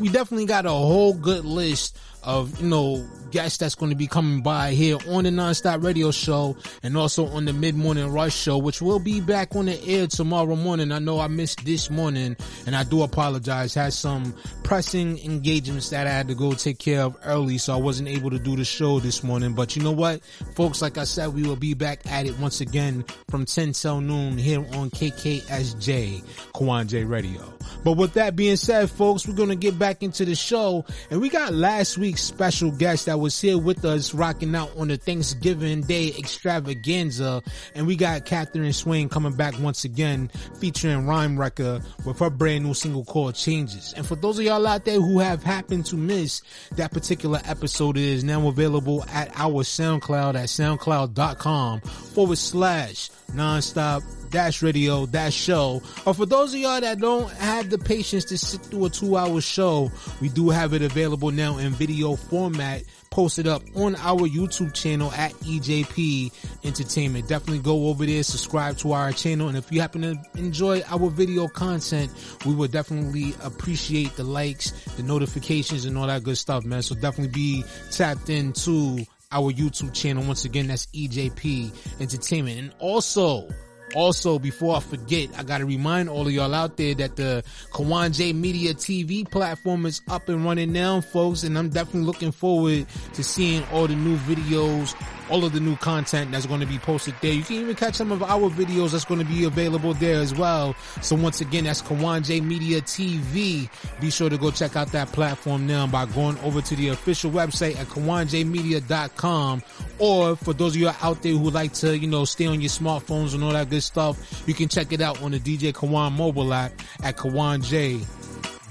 We definitely got a whole good list of, you know, guest that's going to be coming by here on the Nonstop Radio Show and also on the Mid Morning Rush Show, which will be back on the air tomorrow morning. I know I missed this morning and I do apologize. Had some pressing engagements that I had to go take care of early, so I wasn't able to do the show this morning. But you know what, folks, like I said, we will be back at it once again from 10 till noon here on KKSJ, Kawon J Radio. But with that being said, folks, we're going to get back into the show and we got last week's special guest that was here with us rocking out on the Thanksgiving Day extravaganza. And we got Catherine Swain coming back once again featuring Rhyme Wrecker with her brand new single called Changes. And for those of y'all out there who have happened to miss that particular episode, it is now available at our SoundCloud at soundcloud.com forward slash nonstop dash radio dash show or for those of y'all that don't have the patience to sit through a two hour show we do have it available now in video format posted up on our YouTube channel at EJP Entertainment. Definitely go over there, subscribe to our channel, and if you happen to enjoy our video content, we would definitely appreciate the likes, the notifications, and all that good stuff, man. So definitely be tapped into our YouTube channel. Once again, that's EJP Entertainment. And also, also, before I forget, I gotta remind all of y'all out there that the Kawon J Media TV platform is up and running now, folks, and I'm definitely looking forward to seeing all the new videos, all of the new content that's going to be posted there. You can even catch some of our videos that's going to be available there as well. So once again, that's Kawon J Media TV. Be sure to go check out that platform now by going over to the official website at kawonjmedia.com. Or for those of you out there who like to, you know, stay on your smartphones and all that good stuff, you can check it out on the DJ Kawon mobile app at Kawon J.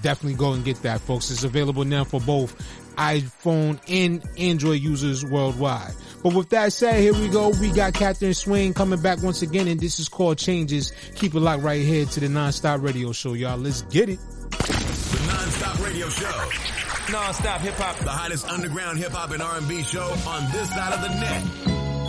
Definitely go and get that, folks. It's available now for both iPhone and Android users worldwide. But with that said, here we go. We got Catherine Swain coming back once again, and this is called Changes. Keep it locked right here to the Nonstop Radio Show, y'all. Let's get it. The Nonstop Radio Show. Non-stop hip hop. The hottest underground hip hop and R&B show on this side of the net.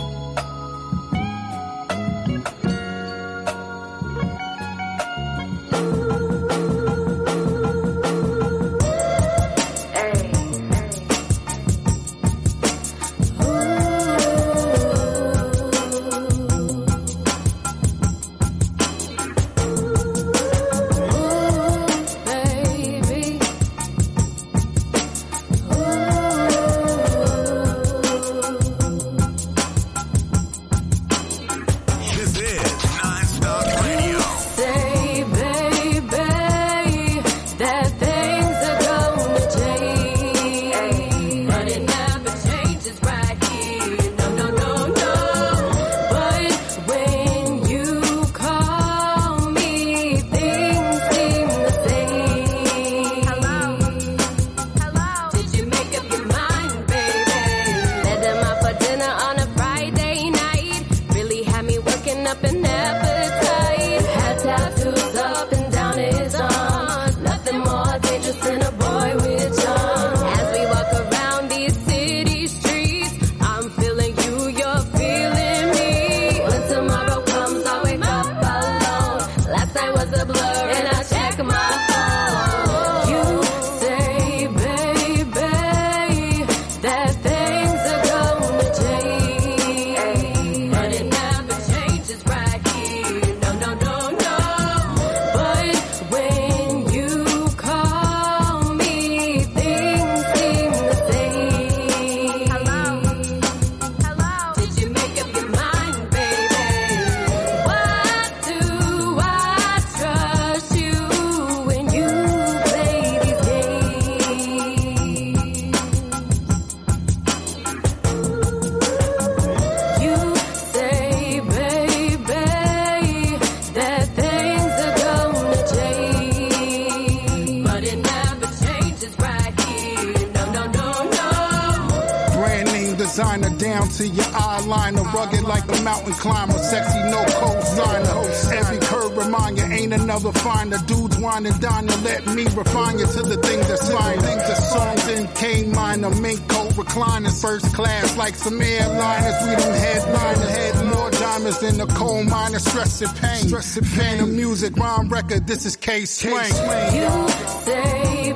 First like some airliners. We them headliners, had more diamonds than the coal miner. Stress and pain, stress and pain of music, rhyme record. This is K Swing. You say,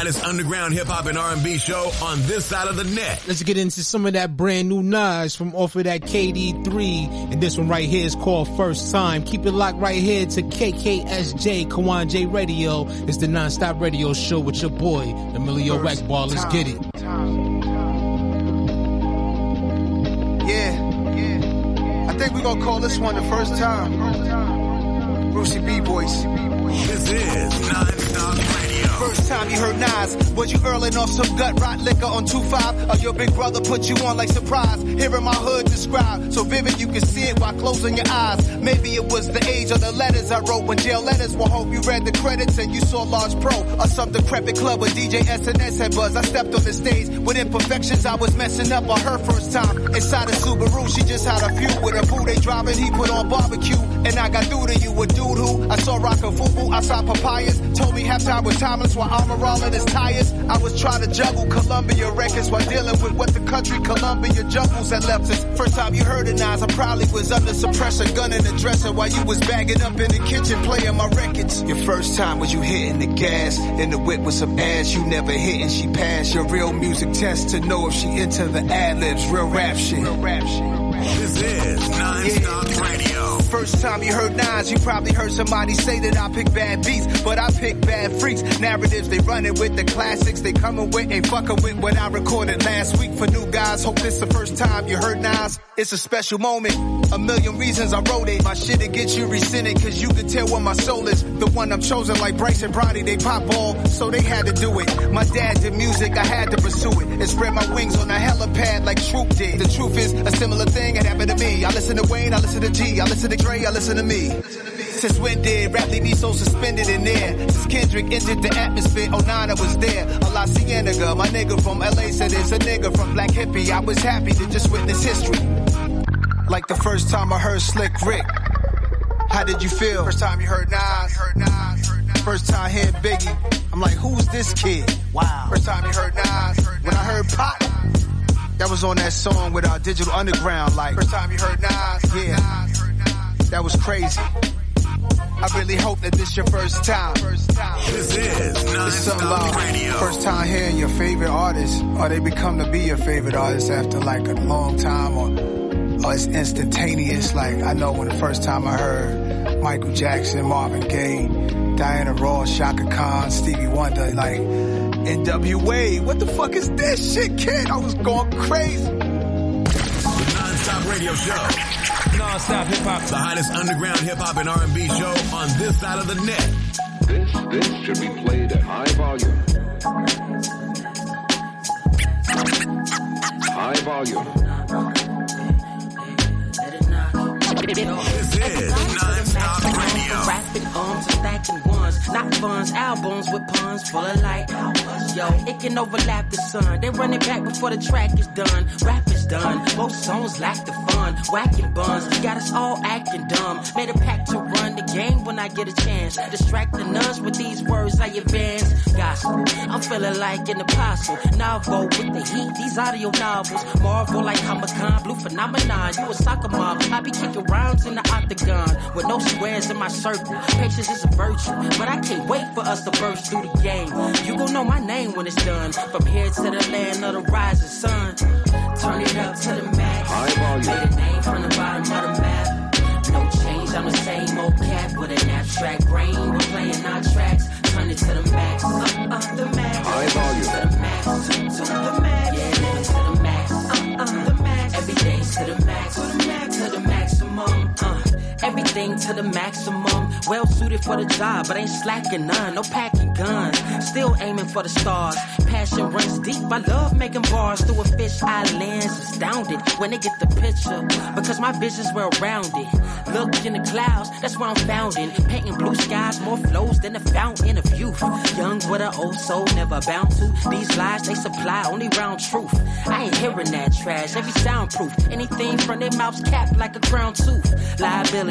hottest underground hip hop and R&B show on this side of the net. Let's get into some of that brand new Nas from off of that KD3. And this one right here is called First Time. Keep it locked right here to KKSJ, Kawon J Radio. It's the non-stop radio show with your boy, Emilio Egbar. Let's get it. Yeah, yeah. I think we're gonna call this one the first time. Brucey B voice. This is non-stop radio. First time you heard Nas, was you earling off some gut rot liquor on 2-5? Or your big brother put you on like surprise? Hearing my hood described, so vivid you can see it while closing your eyes. Maybe it was the age of the letters I wrote when jail letters will hope you read the credits and you saw Large Pro or some decrepit club with DJ SNS had buzz. I stepped on the stage with imperfections I was messing up on her first time. Inside a Subaru, she just had a few with a boo they driving, he put on barbecue. And I got through to you, a dude who I saw rockin' FUBU, I saw papayas. Told me halftime was timeless while armor all in his tires. I was trying to juggle Columbia records while dealing with what the country Colombia jungles had left us. First time you heard it, I probably was under some pressure, gunning the dresser while you was bagging up in the kitchen playing my records. Your first time was you hitting the gas in the whip with some ass you never hit and she passed your real music test to know if she into the ad libs, real rap shit. Real rap shit. This is non-stop radio. First time you heard Nas, you probably heard somebody say that I pick bad beats, but I pick bad freaks. Narratives, they running with the classics, they coming with, ain't fucking with what I recorded last week for new guys. Hope this the first time you heard Nas. It's a special moment. A million reasons I wrote it. My shit'll get you rescinded, cause you can tell where my soul is. The one I'm chosen like Bryce and Brody, they pop all, so they had to do it. My dad did music, I had to pursue it. And spread my wings on a helipad like Troop did. The truth is, a similar thing had happened to me. I listen to Wayne, I listen to G, I listen to Dre, I listen to me. Since when did rap leave me so suspended in there? Since Kendrick entered the atmosphere, 09 I was there. A La Cienega, my nigga from LA said it's a nigga from Black Hippy. I was happy to just witness history. Like the first time I heard Slick Rick. How did you feel? First time you heard Nas. First time hearing Biggie. I'm like, who's this kid? Wow. First time you heard Nas. When I heard Pop. That was on that song with our Digital Underground. Like, first time you heard Nas. Yeah. That was crazy. I really hope that this your first time. This is something about first time hearing your favorite artist, or they become to be your favorite artist after like a long time, or, or it's instantaneous. Like I know when the first time I heard Michael Jackson, Marvin Gaye, Diana Ross, Chaka Khan, Stevie Wonder, like NWA. What the fuck is this shit, kid? I was going crazy. Non-stop radio show. Non-stop hip hop. The hottest underground hip hop and R&B show on this side of the net. This, this should be played at high volume. High volume. This is non-stop radio. Rapping arms and stacking ones, not buns, albums with puns full of light. yo. It can overlap the sun. They run it back before the track is done. Rap is done. Both songs lack the fun. Whacking buns got us all acting dumb. Made a pact to run the game when I get a chance. Distract the nuns with these words I advance. Gospel. I'm feeling like an apostle. Novel with the heat. These audio novels. Marvel like Comic Con. Blue phenomenon. You a soccer mom. I be kicking rounds in the octagon with no squares in my circle. Patience is a virtue, but I can't wait for us to burst through the game. You gon' know my name when it's done. From here to the land of the rising sun. Turn it up to the max. Made a name from the bottom of the map. No change, I'm the same old cat with an abstract brain. We're playing our tracks. Turn it to the max. Uh, uh, the max. High volume. To the max. To, to the max. Yeah, to the max. Uh, uh, the max. To the max. To the max. To the maximum. Uh. Everything to the maximum. Well suited for the job, but ain't slacking none. No packing guns. Still aiming for the stars. Passion runs deep. I love making bars through a fish eye lens. Astounded when they get the picture. Because my vision's well rounded. Look in the clouds, that's where I'm found in. Painting blue skies, more flows than the fountain of youth. Young with an old soul, never bound to. These lies they supply only round truth. I ain't hearing that trash, every soundproof. Anything from their mouths capped like a crown tooth.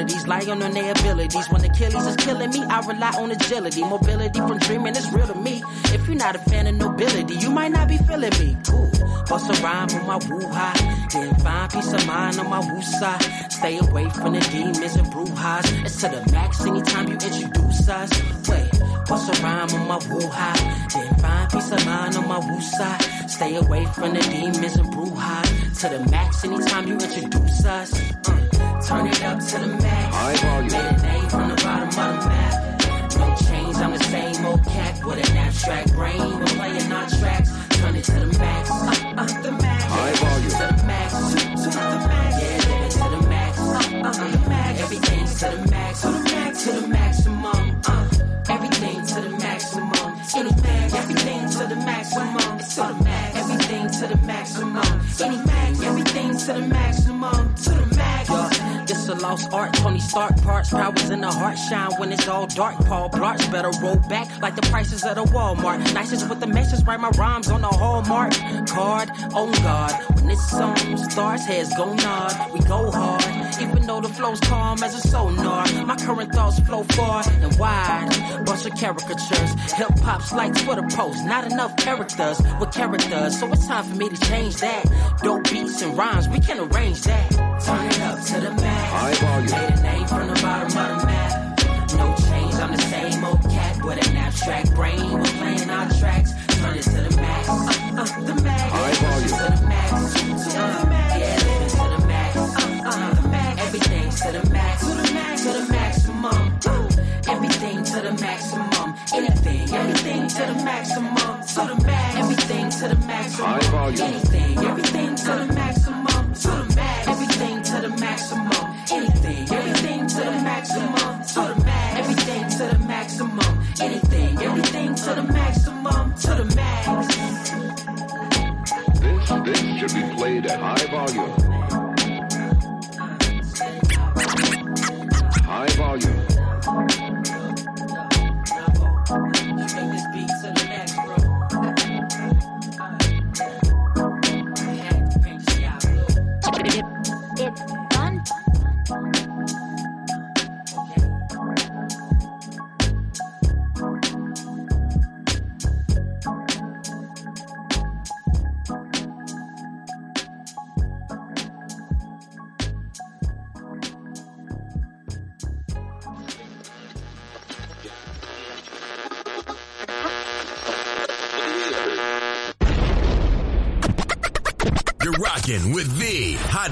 Liabilities lie on their abilities. When Achilles is killing me, I rely on agility. Mobility from dreaming is real to me. If you're not a fan of nobility, you might not be feeling me. Cool. Bust a rhyme on my woo high. Then find peace of mind on my woo side. Stay away from the demons and brouhahas. It's to the max anytime you introduce us. Wait. Bust a rhyme on my woo high. Then find peace of mind on my woo side. Stay away from the demons and brouhahas. To the max anytime you introduce us. Uh, turn it up to the max. High volume. Made a name from the bottom of the map. No change, I'm the same old cat with an abstract brain. We're playing our tracks. Turn it to the max. Uh, uh, the max. High volume. To the max. To, to the max. Yeah, to the max. Uh, uh, the max. Everything's to the max. To the max. To the maximum. The maximum. To the max. Everything to the maximum. Anything, everything to the maximum. To the max. This a lost art. Tony Stark parts. Powers in the heart shine when it's all dark. Paul Blarts better roll back like the prices at a Walmart. Nicest with the message. Write my rhymes on the hallmark card. Oh on guard. When this song starts, heads go nod. We go hard. Even though the flow's calm as a sonar. My current thoughts flow far and wide. Bunch of caricatures. Hip hop's like Twitter posts. Not enough characters with characters. So it's time for me to change that. Dope beats and rhymes, we can arrange that. Turn it up to the max. High volume. Made a name from the bottom of the map. No change, I'm the same old cat with an abstract brain. We're playing our tracks. Turn it to the max. Uh, uh, the max. Volume. To the max. To the max. Yeah, living to the max. Uh, uh, the max. Everything to the max. To the max. To the maximum. Uh, everything to the maximum. Anything, everything to the maximum. To the max. Everything to the maximum. Volume.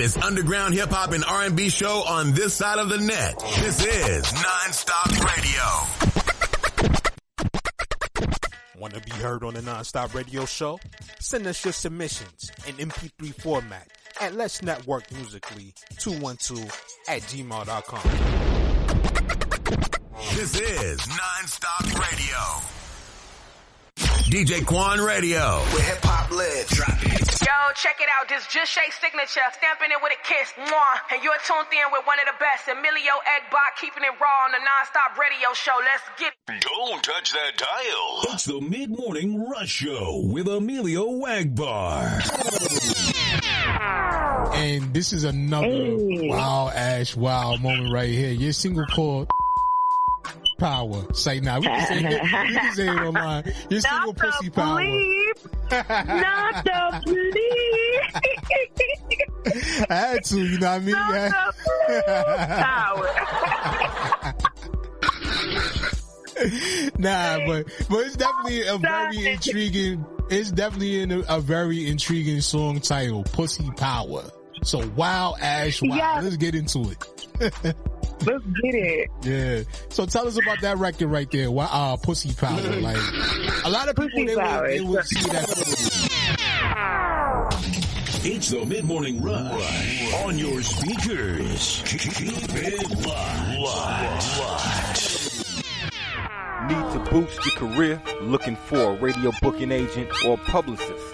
Hottest underground hip hop and R&B show on this side of the net. This is Nonstop Radio. Want to be heard on the Nonstop Radio Show? Send us your submissions in MP3 format at Let's Network Musically 212 at gmail.com. This is Nonstop Radio. DJ Kawon Radio. Where hip hop lives. Drop it. Yo, check it out. This just Shake signature. Stamping it with a kiss. Mwah. And you're tuned in with one of the best, Emilio Egbar, keeping it raw on the non-stop radio show. Let's get it. Don't touch that dial. It's the Mid Morning Rush Show with Emilio Egbar. And this is another wow ash wow moment right here. Your single called Power. Say now. We can say it, we can say it online. Your single Pussy Power. Not the bleep. I had to, you know what I mean? nah, but but it's definitely a very intriguing. It's definitely in a, a very intriguing song title, "Pussy Power." So wow, Ash, wow. Let's get into it. Let's get it. Yeah. So tell us about that record right there. Wow, uh, Pussy Power. Like a lot of people, they would, they would see that. It's the Mid Morning Rush on your speakers. Keep it locked. Need to boost your career? Looking for a radio booking agent or publicist?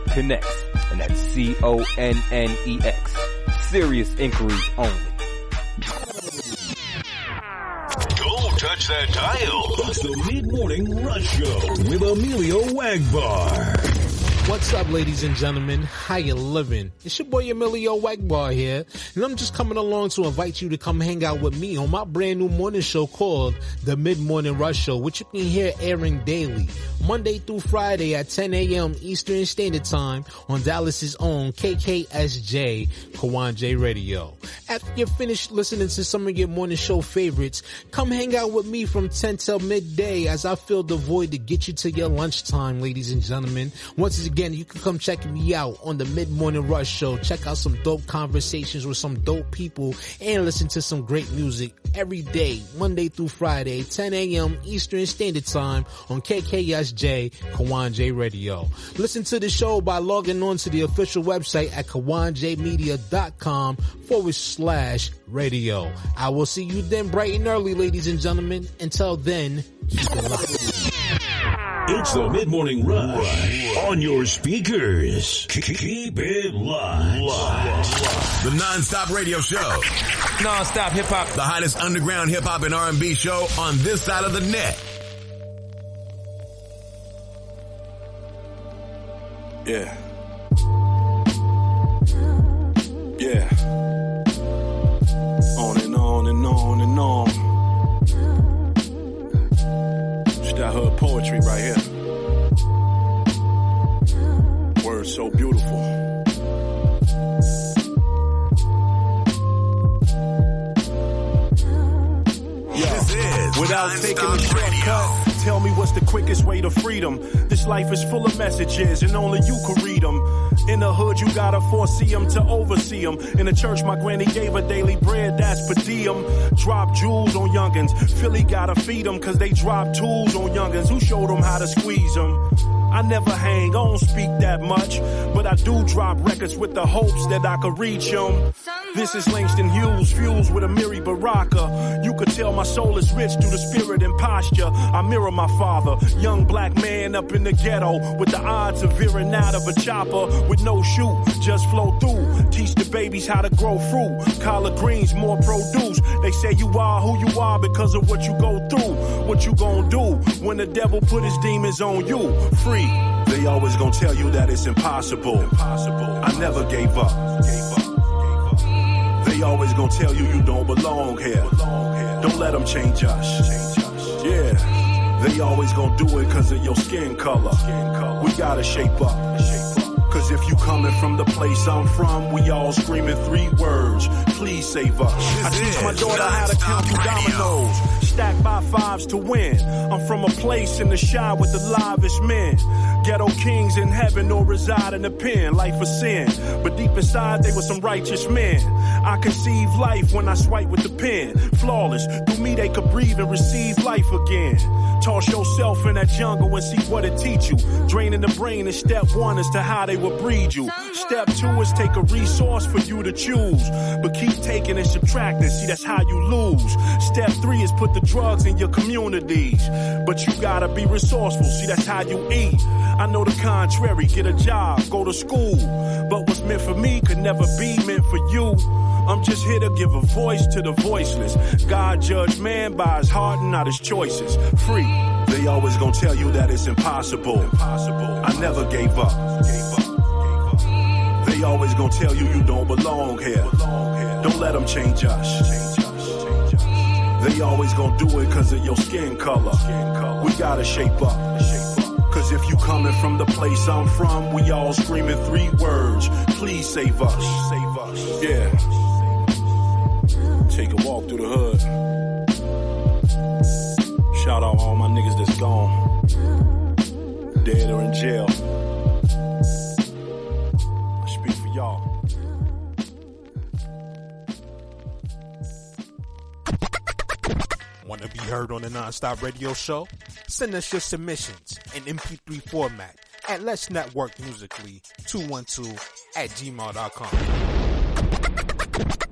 Connex. And that's C-O-N-N-E-X. Serious inquiries only. Don't touch that dial. It's the Mid Morning Rush Show with Emilio Egbar. What's up, ladies and gentlemen? How you living? It's your boy Emilio Egbar here, and I'm just coming along to invite you to come hang out with me on my brand new morning show called The Mid Morning Rush Show, which you can hear airing daily, Monday through Friday at 10 a.m. Eastern Standard Time on Dallas's own KKSJ Kawon J Radio. After you're finished listening to some of your morning show favorites, come hang out with me from 10 till midday as I fill the void to get you to your lunchtime, ladies and gentlemen. Once again, you can come check me out on the Mid Morning Rush Show. Check out some dope conversations with some dope people and listen to some great music every day, Monday through Friday, 10 a.m. Eastern Standard Time on KKSJ Kawon J Radio. Listen to the show by logging on to the official website at kawonjmedia.com forward slash radio. I will see you then bright and early, ladies and gentlemen. Until then, keep it locked. It's the Mid Morning Rush on your speakers. Keep it locked. The non-stop radio show. Non-stop hip hop. The hottest underground hip hop and R&B show on this side of the net. Yeah. Yeah. On and on and on and on. Poetry right here. Words so beautiful. This is Without taking a shortcut, tell me what's the quickest way to freedom. This life is full of messages and only you can read them. In the hood, you gotta foresee them to oversee them. In the church, my granny gave her daily bread, that's per diem. Drop jewels on youngins. Philly gotta feed them cause they drop tools on youngins. Who showed them how to squeeze them? I never hang, I don't speak that much, but I do drop records with the hopes that I could reach them. This is Langston Hughes, fused with Amiri Baraka. You could tell my soul is rich through the spirit and posture. I mirror my father, young black man up in the ghetto, with the odds of veering out of a chopper with no shoe, just flow through. Teach the babies how to grow fruit. Collard greens, more produce. They say you are who you are because of what you go through. What you gonna do when the devil put his demons on you? Free. They always gonna tell you that it's impossible. I never gave up. They always gonna tell you you don't belong here. Don't let them change us. Yeah. They always gonna do it cause of your skin color. We gotta shape up. Cause if you coming from the place I'm from, we all screaming three words. Please save us. I teach my daughter how to count through dominoes. Stack by fives to win. I'm from a place in the shy with the livest men. Ghetto kings in heaven or reside in the pen. Life a sin. But deep inside they were some righteous men. I conceive life when I swipe with the pen. Flawless. Through me they could breathe and receive life again. Toss yourself in that jungle and see what it teach you. Draining the brain is step one as to how they will breed you. Step two is take a resource for you to choose. But keep taking and subtracting. See, that's how you lose. Step three is put the drugs in your communities. But you gotta be resourceful. See, that's how you eat. I know the contrary. Get a job, go to school. But what's meant for me could never be meant for you. I'm just here to give a voice to the voiceless. God judge man by his heart and not his choices. Free. They always gonna tell you that it's impossible. I never gave up. They always gonna tell you you don't belong here. Don't let them change us. They always gonna do it cause of your skin color. We gotta shape up. Cause if you coming from the place I'm from, we all screaming three words. Please save us. Save us. Yeah. Take a walk through the hood. Shout out all my niggas that's gone. Dead or in jail. To be heard on the Nonstop Radio Show? Send us your submissions in MP3 format at Let's Network Musically 212 at gmail.com.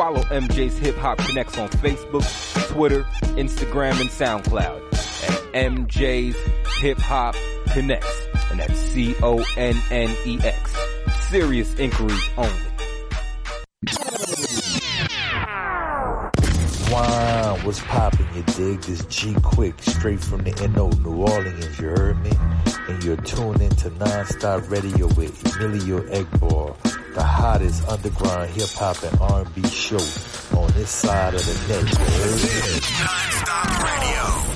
Follow MJ's Hip Hop Connex on Facebook, Twitter, Instagram, and SoundCloud at MJ's Hip Hop Connex. And that's C-O-N-N-E-X. Serious inquiries only. What's poppin', you dig? This G Quick, straight from the NO, New Orleans, you heard me? And you're tuned into Non-Stop Radio with Emilio Egbar, the hottest underground hip-hop and R&B show on this side of the net, you heard me? Radio.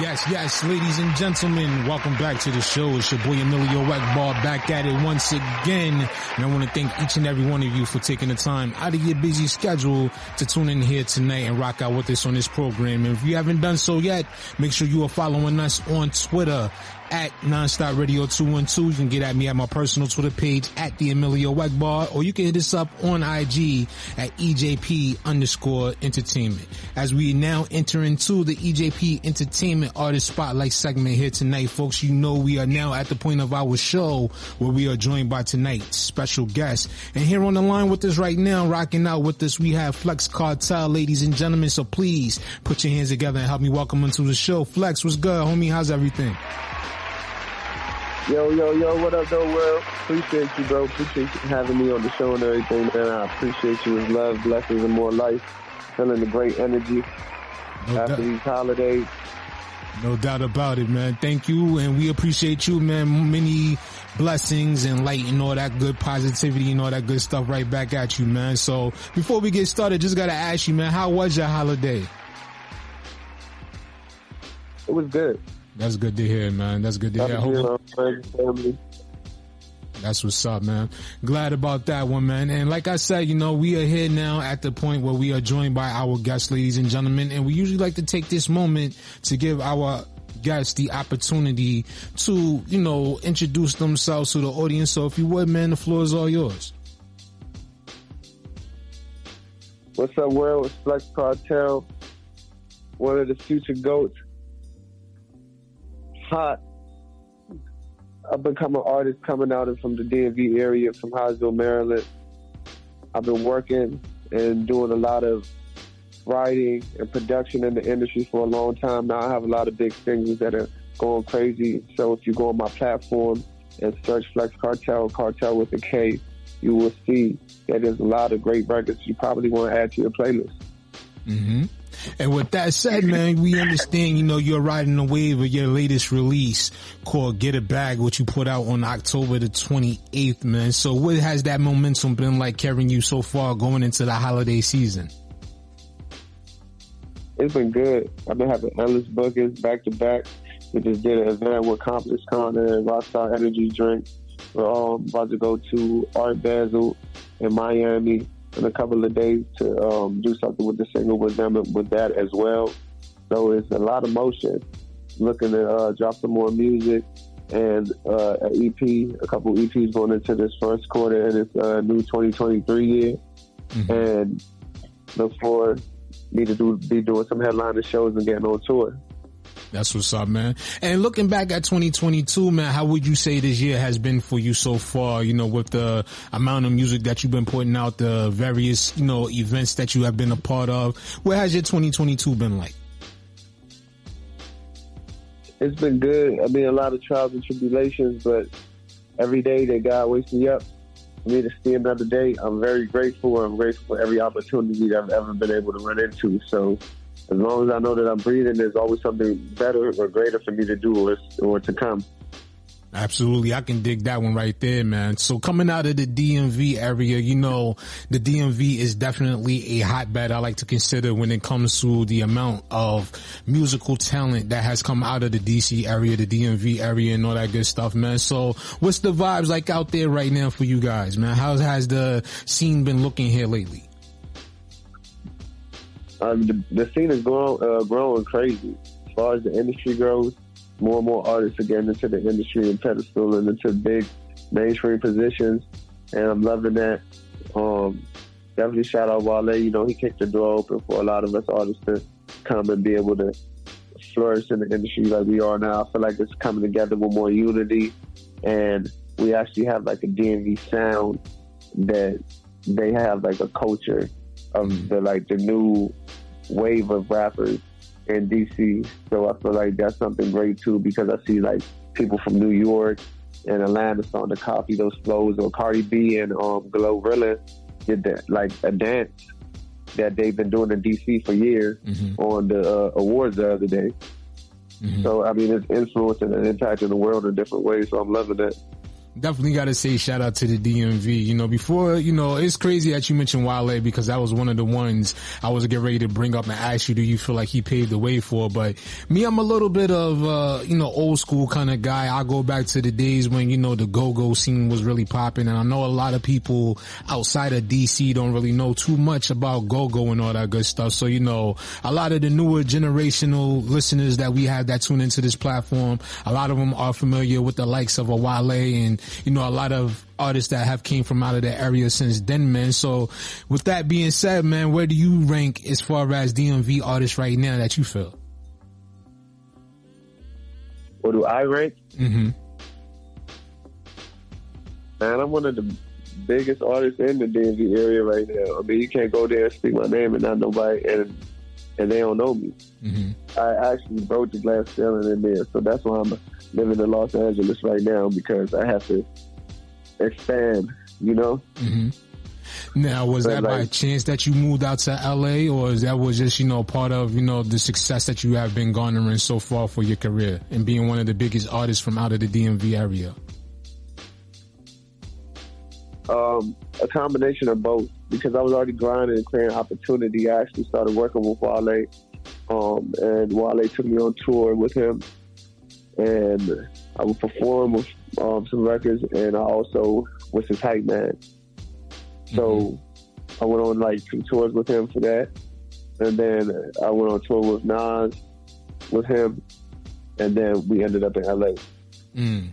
Yes, yes, ladies and gentlemen, welcome back to the show. It's your boy Emilio Egbar back at it once again. And I want to thank each and every one of you for taking the time out of your busy schedule to tune in here tonight and rock out with us on this program. And if you haven't done so yet, make sure you are following us on Twitter at Nonstop Radio 212. You can get at me at my personal Twitter page at the Emilio Egbar, or you can hit us up on IG at EJP underscore entertainment. As we now enter into the EJP entertainment artist spotlight segment here tonight, folks, you know we are now at the point of our show where we are joined by tonight's special guest. And here on the line with us right now, rocking out with us, we have Flex Kartel, ladies and gentlemen. So please put your hands together and help me welcome him to the show. Flex, what's good, homie? How's everything? Yo, yo, yo, what up, though, world? Appreciate you, bro. Appreciate you having me on the show and everything, man. I appreciate you with love, blessings, and more life. Feeling the great energy No after doubt. these holidays. No doubt about it, man. Thank you, and we appreciate you, man. Many blessings and light and all that good positivity and all that good stuff right back at you, man. So before we get started, just gotta ask you, man, how was your holiday? It was good. That's good to hear, man. That's good to hear. Happy to be hope- family. That's what's up, man. Glad about that one, man. And like I said, you know, we are here now at the point where we are joined by our guests, ladies and gentlemen, and we usually like to take this moment to give our guests the opportunity to, you know, introduce themselves to the audience. So if you would, man, the floor is all yours. What's up, world? It's Flex Kartel, one of the future goats. Hot. I've become an artist coming out of from the DMV area, from Hodgesville, Maryland. I've been working and doing a lot of writing and production in the industry for a long time now. I have a lot of big singles that are going crazy. So if you go on my platform and search Flex Kartel, Cartel with a K, you will see that there's a lot of great records you probably want to add to your playlist. hmm And with that said, man, we understand, you know, you're riding the wave of your latest release called Get It Back, which you put out on October the 28th, man. So what has that momentum been like carrying you so far going into the holiday season? It's been good. I've been having endless bookings back to back. We just did an event with Complex Connor and Rockstar Energy Drink. We're all about to go to Art Basel in Miami in a couple of days to um, do something with the single with them with that as well. So it's a lot of motion. Looking to uh, drop some more music and uh, an EP, a couple EPs going into this first quarter in this uh, new 2023 year. And look forward me to do be doing some headliner shows and getting on tour. That's what's up, man. And looking back at 2022, man, how would you say this year has been for you so far? You know, with the amount of music that you've been putting out, the various, you know, events that you have been a part of. Where has your 2022 been like? It's been good. I mean, a lot of trials and tribulations, but every day that God wakes me up me to see another day, I'm very grateful. I'm grateful for every opportunity that I've ever been able to run into. So as long as I know that I'm breathing, there's always something better or greater for me to do or, to come. Absolutely. I can dig that one right there, man. So coming out of the DMV area, you know, the DMV is definitely a hotbed I like to consider when it comes to the amount of musical talent that has come out of the DC area, the DMV area and all that good stuff, man. So what's the vibes like out there right now for you guys, man? How has the scene been looking here lately? Um, the, the scene is growing, uh, growing crazy. As far as the industry grows, more and more artists are getting into the industry and pedestal and into big mainstream positions, and I'm loving that. Um, definitely shout out Wale. You know, he kicked the door open for a lot of us artists to come and be able to flourish in the industry like we are now. I feel like it's coming together with more unity, and we actually have like a DMV sound that they have like a culture of the like the new wave of rappers in DC. So I feel like that's something great too because I see like people from New York and Atlanta starting to copy those flows or Cardi B and um Glorilla did that like a dance that they've been doing in DC for years on the uh, awards the other day. So I mean it's influencing and impacting the world in different ways. So I'm loving it. Definitely got to say shout out to the DMV. You know, before, you know, it's crazy that you mentioned Wale because that was one of the ones I was getting ready to bring up and ask you, do you feel like he paved the way for? But me, I'm a little bit of, uh, you know, old school kind of guy. I go back to the days when, you know, the go-go scene was really popping. And I know a lot of people outside of DC don't really know too much about go-go and all that good stuff. So, you know, a lot of the newer generational listeners that we have that tune into this platform, a lot of them are familiar with the likes of a Wale and, you know, a lot of artists that have came from out of that area since then, man. So with that being said, man, where do you rank as far as DMV artists right now that you feel? What do I rank? Mm-hmm. Man, I'm one of the biggest artists in the DMV area right now. I mean, you can't go there and speak my name and not nobody, and and they don't know me. Mm-hmm. I actually broke the glass ceiling in there, so that's why I'm living in Los Angeles right now because I have to expand. You know, Mm-hmm. Now, was But, that by chance that you moved out to LA or is that was just, you know, part of, you know, the success that you have been garnering so far for your career and being one of the biggest artists from out of the DMV area? um, a combination of both because I was already grinding and creating opportunity. I actually started working with Wale, um, and Wale took me on tour with him, and I would perform with um, some records, and I also was his hype man. So I went on like some tours with him for that, and then I went on tour with Nas with him, and then we ended up in LA. Mm.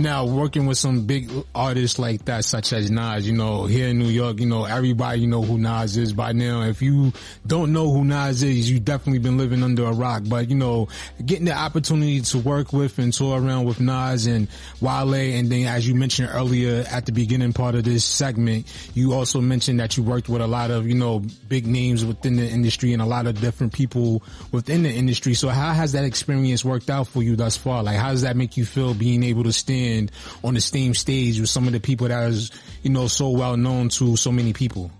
Now, working with some big artists like that, such as Nas, you know, here in New York, you know, everybody know who Nas is by now. If you don't know who Nas is, you definitely been living under a rock. But, you know, getting the opportunity to work with and tour around with Nas and Wale, and then as you mentioned earlier at the beginning part of this segment, you also mentioned that you worked with a lot of, you know, big names within the industry and a lot of different people within the industry. So how has that experience worked out for you thus far? Like, how does that make you feel being able to stand on the same stage with some of the people that is, you know, so well known to so many people?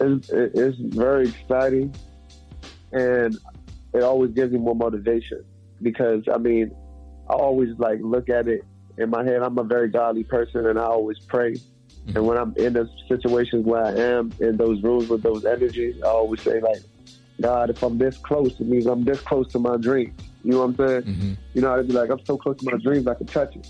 It's, it's very exciting, and it always gives me more motivation because I mean, I always like look at it in my head. I'm a very godly person, and I always pray. Mm-hmm. And when I'm in those situations where I am in those rooms with those energies, I always say like, God, if I'm this close, it means I'm this close to my dreams. You know what I'm saying? Mm-hmm. You know, I'd be like, I'm so close to my dreams, I can touch it.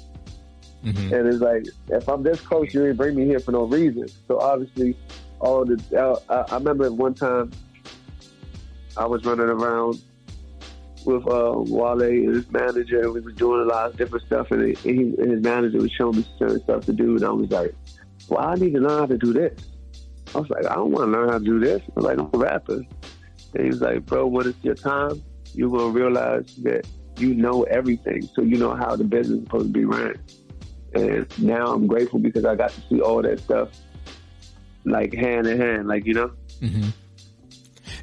Mm-hmm. And it's like, if I'm this close, you didn't bring me here for no reason. So obviously, all the, uh, I, I remember one time I was running around with uh, Wale and his manager, and we were doing a lot of different stuff, and, he, and his manager was showing me certain stuff to do, and I was like, well, I need to learn how to do this. I was like, I don't want to learn how to do this. I'm like, I'm a rapper. And he was like, bro, when it's your time, you're going to realize that you know everything. So you know how the business is supposed to be run. And now I'm grateful because I got to see all that stuff like hand in hand, like, you know? hmm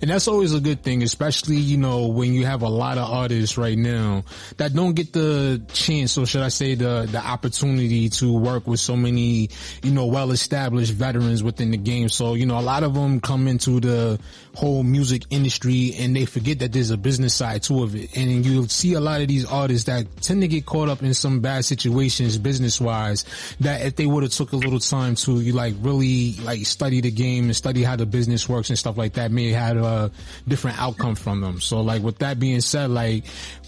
And that's always a good thing, especially, you know, when you have a lot of artists right now that don't get the chance, or should I say the, the opportunity to work with so many, you know, well-established veterans within the game. So, you know, a lot of them come into the whole music industry and they forget that there's a business side to of it. And you'll see a lot of these artists that tend to get caught up in some bad situations business wise that if they would have took a little time to you like really like study the game and study how the business works and stuff like that may have had a different outcome from them. So like with that being said, like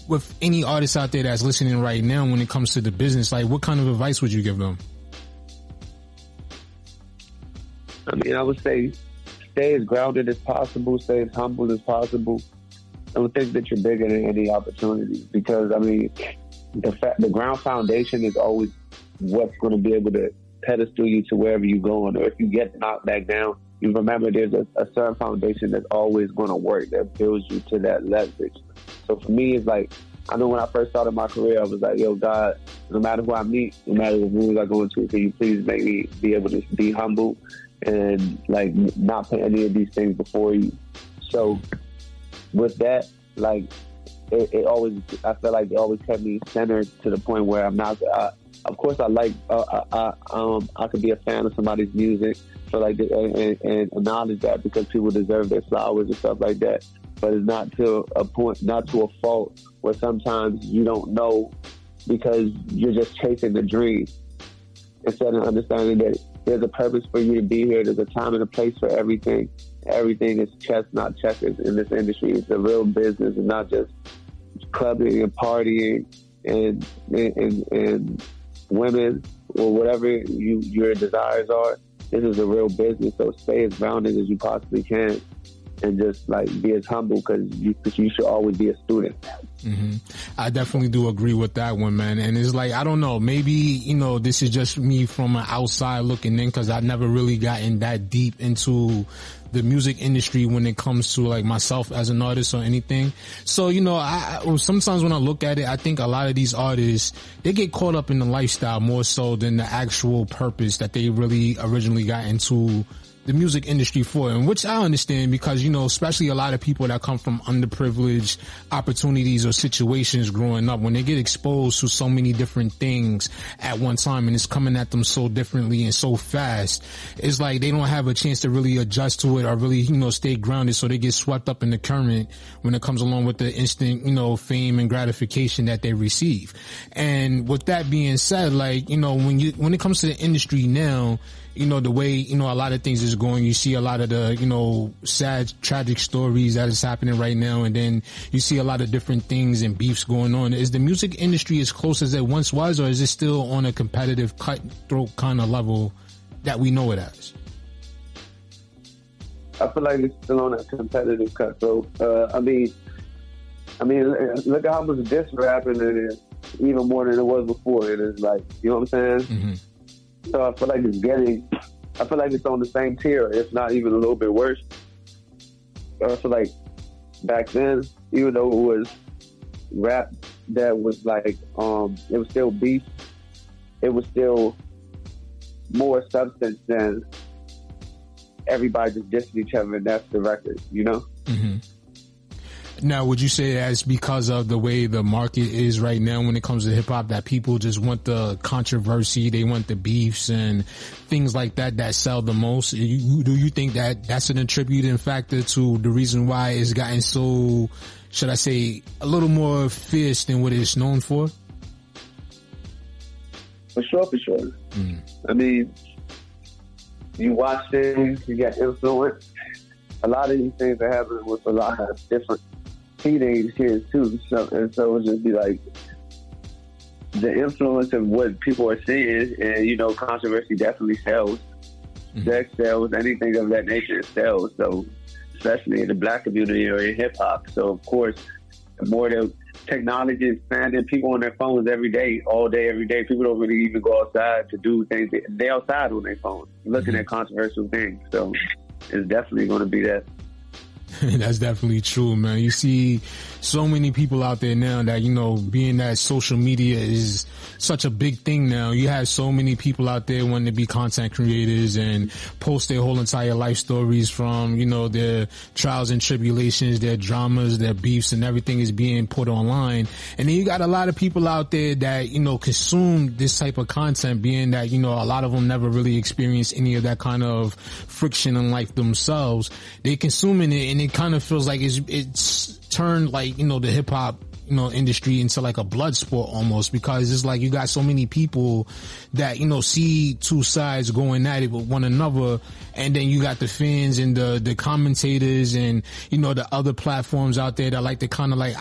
with any artist out there that's listening right now when it comes to the business, like what kind of advice would you give them? I mean, I would say stay as grounded as possible, stay as humble as possible. Don't think that you're bigger than any opportunity because, I mean, the fa- the ground foundation is always what's going to be able to pedestal you to wherever you're going. Or if you get knocked back down, you remember there's a, a certain foundation that's always going to work that builds you to that leverage. So for me, it's like, I know when I first started my career, I was like, yo, God, no matter who I meet, no matter the rooms I go into, can you please make me be able to be humble and like not put any of these things before you. So with that, like it, it always, I feel like it always kept me centered to the point where I'm not. I, of course, I like, uh, I, I, um, I could be a fan of somebody's music, so like, and, and acknowledge that because people deserve their flowers and stuff like that. But it's not to a point, not to a fault where sometimes you don't know because you're just chasing the dream instead of understanding that there's a purpose for you to be here. There's a time and a place for everything. Everything is chess, not checkers in this industry. It's a real business and not just clubbing and partying and and, and women or whatever you your desires are. This is a real business, so stay as grounded as you possibly can, and just like be as humble because you you should always be a student. hmm I definitely do agree with that one, man. And it's like, I don't know, maybe, you know, this is just me from an outside looking in because I've never really gotten that deep into the music industry when it comes to like myself as an artist or anything. So, you know, I, I sometimes when I look at it, I think a lot of these artists, they get caught up in the lifestyle more so than the actual purpose that they really originally got into the music industry for, and which I understand because, you know, especially a lot of people that come from underprivileged opportunities or situations growing up, when they get exposed to so many different things at one time and it's coming at them so differently and so fast, it's like they don't have a chance to really adjust to it or really, you know, stay grounded. So they get swept up in the current when it comes along with the instant, you know, fame and gratification that they receive. And with that being said, like, you know, when you, when it comes to the industry now, you know, the way, you know, a lot of things is going, you see a lot of the, you know, sad, tragic stories that is happening right now. And then you see a lot of different things and beefs going on. Is the music industry as close as it once was, or is it still on a competitive cutthroat kind of level that we know it as? I feel like it's still on a competitive cutthroat. Uh, I mean, I mean, look at how much diss rapping it is. even more than it was before. It's like, you know what I'm saying? So I feel like it's getting, I feel like it's on the same tier, if not even a little bit worse. I feel like back then, even though it was rap that was like, um, it was still beef, it was still more substance than everybody just dissing each other and that's the record, you know? hmm Now, would you say that's because of the way the market is right now when it comes to hip hop that people just want the controversy, they want the beefs and things like that that sell the most? You, do you think that that's an attributing factor to the reason why it's gotten so, should I say, a little more fierce than what it's known for? For sure, for sure. Mm. I mean, you watch things, you get influence. A lot of these things are happening with a lot of different teenage kids too. So, and so it'll just be like the influence of what people are seeing, and you know, controversy definitely sells. Mm-hmm. Sex sells, anything of that nature sells. So, especially in the black community or in hip hop. So, of course, the more the technology is expanding, people on their phones every day, all day, every day. People don't really even go outside to do things. They're outside on their phones, looking mm-hmm. at controversial things. So, it's definitely going to be that. That's definitely true, man. You see so many people out there now that, you know, being that social media is such a big thing now. You have so many people out there wanting to be content creators and post their whole entire life stories from, you know, their trials and tribulations, their dramas, their beefs and everything is being put online. And then you got a lot of people out there that, you know, consume this type of content being that, you know, a lot of them never really experienced any of that kind of friction in life themselves. They consuming it and it kind of feels like it's, it's turned like, you know, the hip hop you know, industry into like a blood sport almost because it's like you got so many people that, you know, see two sides going at it with one another. And then you got the fans and the, the commentators and, you know, the other platforms out there that like to kind of like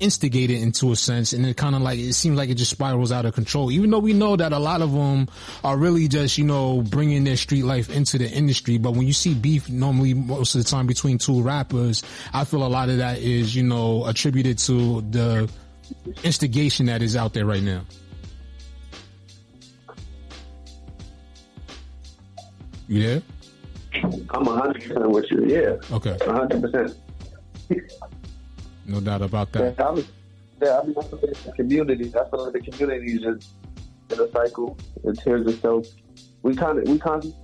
instigate it into a sense. And it kind of like, it seems like it just spirals out of control, even though we know that a lot of them are really just, you know, bringing their street life into the industry. But when you see beef normally most of the time between two rappers, I feel a lot of that is, you know, attributed to the instigation that is out there right now. You there? I'm 100% with you. Yeah. Okay. 100%. No doubt about that. Yeah, I was, yeah, I mean, I feel the community, I feel like the community is just in a cycle. It tears itself. We kind of, we kind of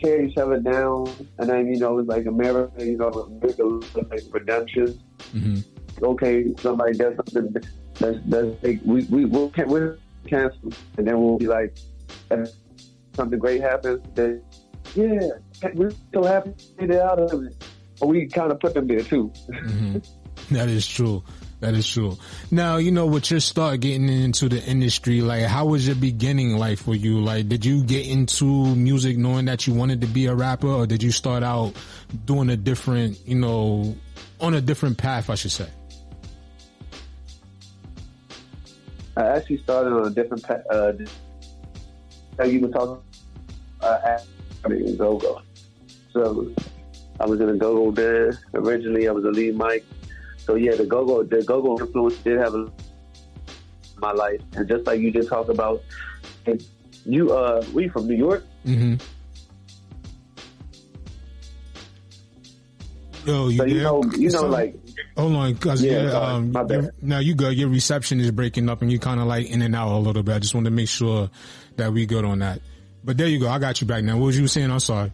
tear each other down, and then you know, it's like America, you know, America like redemption. Mm-hmm. Okay, somebody does something that's that's like we we we'll, we'll cancel, and then we'll be like, if something great happens, then yeah, we're so happy to get out of it. We kind of put them there too. hmm That is true. That is true. Now, you know, with your start getting into the industry, like, how was your beginning like for you? Like, did you get into music knowing that you wanted to be a rapper or did you start out doing a different, you know, on a different path, I should say? I actually started on a different path. Uh, you were talking uh, at go-go. So I was in a go-go band. Originally, I was a lead mic. So yeah, the go-go, the go-go influence did have a, my life. And just like you just talked about, you, uh, we from New York? Mm-hmm. Yo, you, So you know, you know, So- like, Hold on, cause Yeah, yeah, um, my bad. now you good. Your reception is breaking up, and you kind of like in and out a little bit. I just want to make sure that we good on that. But there you go. I got you back now. What was you saying? I'm sorry.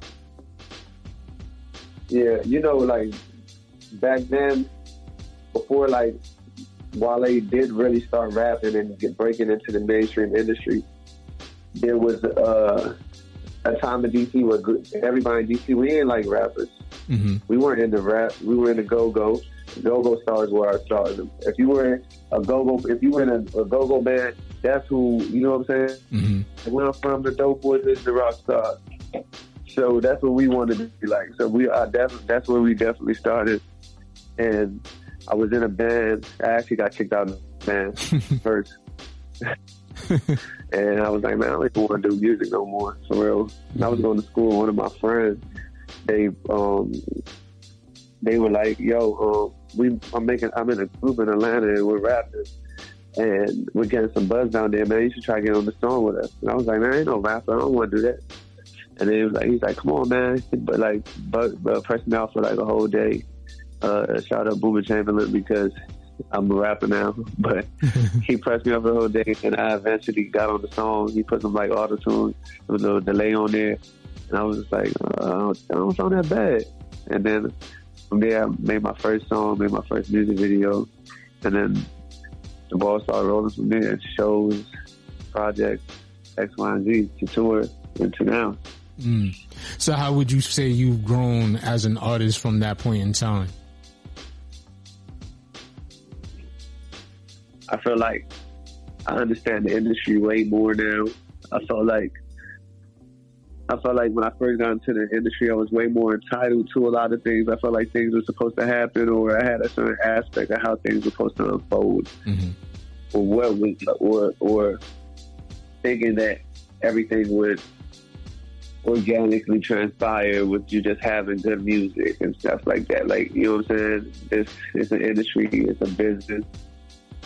Yeah, you know, like back then, before like Wale did really start rapping and get breaking into the mainstream industry, there was uh, a time in DC where everybody in DC we ain't like rappers. Mm-hmm. We weren't into rap. We were into go go. Go go stars were our stars. If you were a go go, if you were in a, a go go band, that's who you know what I'm saying. Mm-hmm. Where I'm from, the dope boys is the rock stars. So that's what we wanted to be like. So we are def- that's where we definitely started. And I was in a band. I actually got kicked out of the band first. and I was like, man, I don't even want to do music no more. For real. I was going to school with one of my friends. They um they were like, "Yo, um, we I'm making I'm in a group in Atlanta and we're rapping." And we're getting some buzz down there, man. You should try to get on the song with us. And I was like, man, I ain't no rapper. I don't want to do that. And then he was like, he's like, come on, man. But like, but, but pressed me out for like a whole day. Uh, shout out Boomer Chamberlain because I'm a rapper now. But he pressed me out for the whole day, and I eventually got on the song. He put some like auto tune with a little delay on there, and I was just like, uh, I don't, I don't sound that bad. And then from there, I made my first song, made my first music video, and then the ball started rolling from there. Shows, projects, X, Y, and Z to tour into now. Mm. So how would you say you've grown as an artist from that point in time? I feel like I understand the industry way more now. I felt like I felt like when I first got into the industry, I was way more entitled to a lot of things. I felt like things were supposed to happen, or I had a certain aspect of how things were supposed to unfold, or what was, or or thinking that everything would organically transpire with you just having good music and stuff like that. Like you know what I'm saying? This it's an industry, it's a business,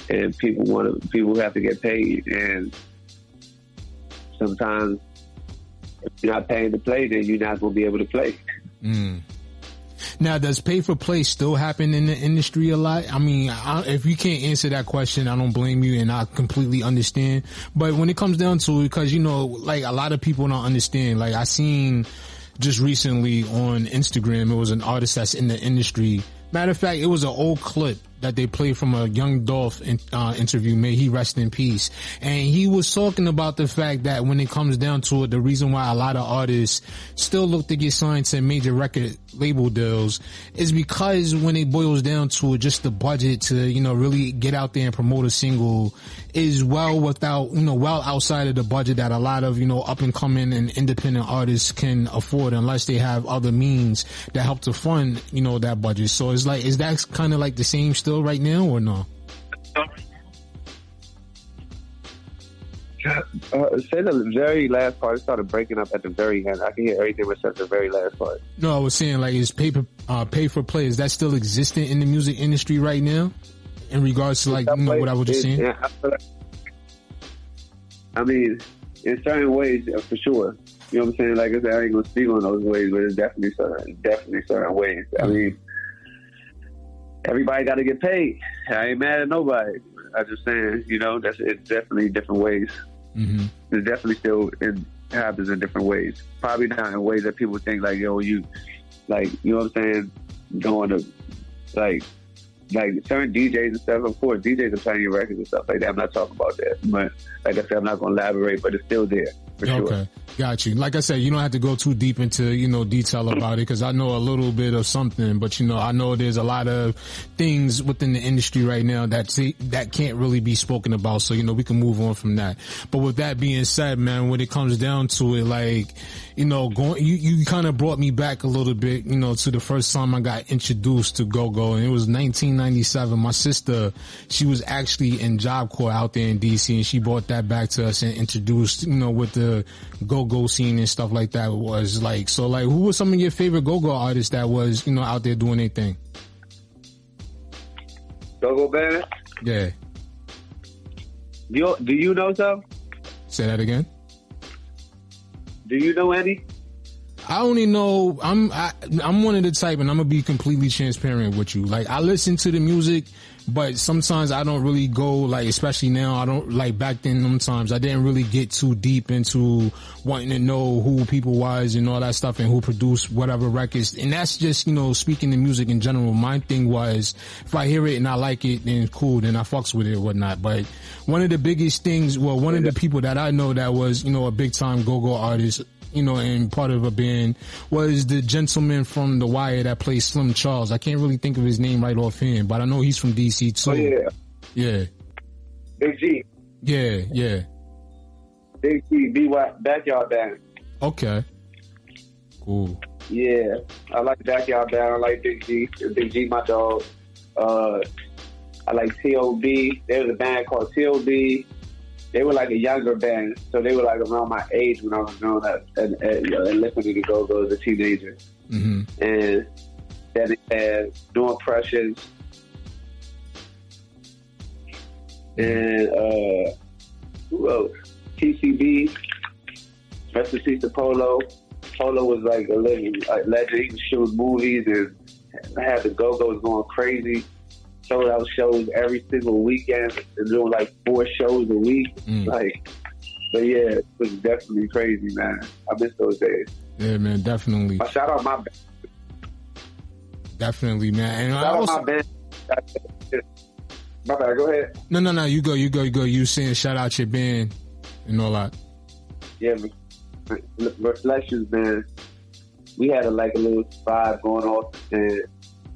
and people want to people have to get paid, and sometimes if you're not paying to play, then you're not going to be able to play. Mm. Now, does pay for play still happen in the industry a lot? I mean, I, if you can't answer that question, I don't blame you, and I completely understand. But when it comes down to it, because you know, like a lot of people don't understand. Like I seen just recently on Instagram, it was an artist that's in the industry. Matter of fact, it was an old clip that they played from a Young Dolph in, uh, interview. May he rest in peace. And he was talking about the fact that when it comes down to it, the reason why a lot of artists still look to get signed to major record label deals is because when it boils down to it, just the budget to, you know, really get out there and promote a single is well without, you know, well outside of the budget that a lot of, you know, up and coming and independent artists can afford unless they have other means that help to fund, you know, that budget. So it's like, is that kind of like the same still right now or no? Uh, say the very last part. It started breaking up at the very end. I can hear everything except the very last part. No, I was saying like is paper uh, pay for play is that still existent in the music industry right now? In regards to like you know what I was just saying. Yeah, I, like- I mean, in certain ways, uh, for sure. You know what I'm saying? Like I said, I ain't gonna speak on those ways, but it's definitely certain, definitely certain ways. I mean, everybody got to get paid. I ain't mad at nobody. I just saying, you know, that's it's definitely different ways. Mm-hmm. It's definitely still it happens in different ways. Probably not in ways that people think like, yo, you, like, you know what I'm saying? Going to, like, like certain DJs and stuff. Of course, DJs are playing your records and stuff like that. I'm not talking about that, but like I said, I'm not going to elaborate. But it's still there for sure. Okay, got you. Like I said, you don't have to go too deep into you know detail about it because I know a little bit of something, but you know I know there's a lot of things within the industry right now that that can't really be spoken about. So you know we can move on from that. But with that being said, man, when it comes down to it, like you know, going you you kind of brought me back a little bit, you know, to the first time I got introduced to Go Go, and it was 1997. My sister, she was actually in Job Corps out there in DC, and she brought that back to us and introduced, you know, with the Go Go scene and stuff like that was like. So, like, who were some of your favorite Go Go artists that was, you know, out there doing their thing? Go Go Band. Yeah. You do you know some? Say that again. Do you know any? I only know I'm I, I'm one of the type, and I'm gonna be completely transparent with you. Like I listen to the music, but sometimes I don't really go like, especially now. I don't like back then. Sometimes I didn't really get too deep into wanting to know who people was and all that stuff, and who produced whatever records. And that's just you know speaking the music in general. My thing was if I hear it and I like it, then cool, then I fucks with it or whatnot. But one of the biggest things, well, one of the people that I know that was you know a big time go go artist you know, and part of a band was the gentleman from The Wire that plays Slim Charles. I can't really think of his name right offhand, but I know he's from DC too. Oh yeah, Yeah. Big G, Yeah, yeah. Big G, BY Backyard Band. Okay. Cool. Yeah, I like Backyard Band. I like Big G. Big G, my dog. Uh, I like T.O.B. There's a band called T.O.B. They were like a younger band, so they were like around my age when I was growing up and, and, you know, and listening to Go Go as a teenager. Mm-hmm. And Then it has New Impressions. And uh, who else? TCB. Rest in peace to Polo. Polo was like a living like legend. He was shooting movies and had the Go Go's going crazy. Sold out shows every single weekend and doing like four shows a week. Mm. Like, but yeah, it was definitely crazy, man. I miss those days. Yeah, man, definitely, I shout out my band. definitely, man. And I Shout out my band. My bad. Go ahead. no, no, no. You go, you go, you go. You saying shout out your band and all that. Yeah, Re- Re- Reflections, man. We had a, like a little vibe going off, and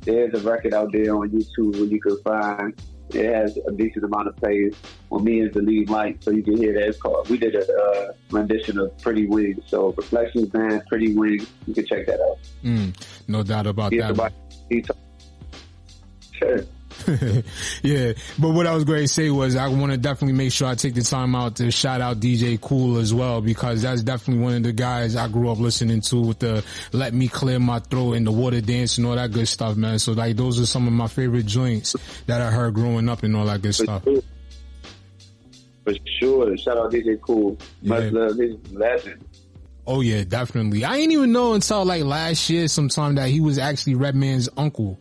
there's a record out there on YouTube where you can find. It has a decent amount of plays. Well, me is the lead mic, so you can hear that. It's called. We did a uh, rendition of Pretty Wings. So Reflections, man, Pretty Wings. You can check that out. Mm, no doubt about He's that. about- Sure. yeah, but what I was going to say was I want to definitely make sure I take the time out to shout out DJ Cool as well because that's definitely one of the guys I grew up listening to with the "Let Me Clear My Throat" and the water dance and all that good stuff, man. So like those are some of my favorite joints that I heard growing up and all that good stuff. For sure. Shout out DJ Cool. Much love. He's legend. Oh yeah, definitely. I didn't even know until like last year sometime that he was actually Redman's uncle.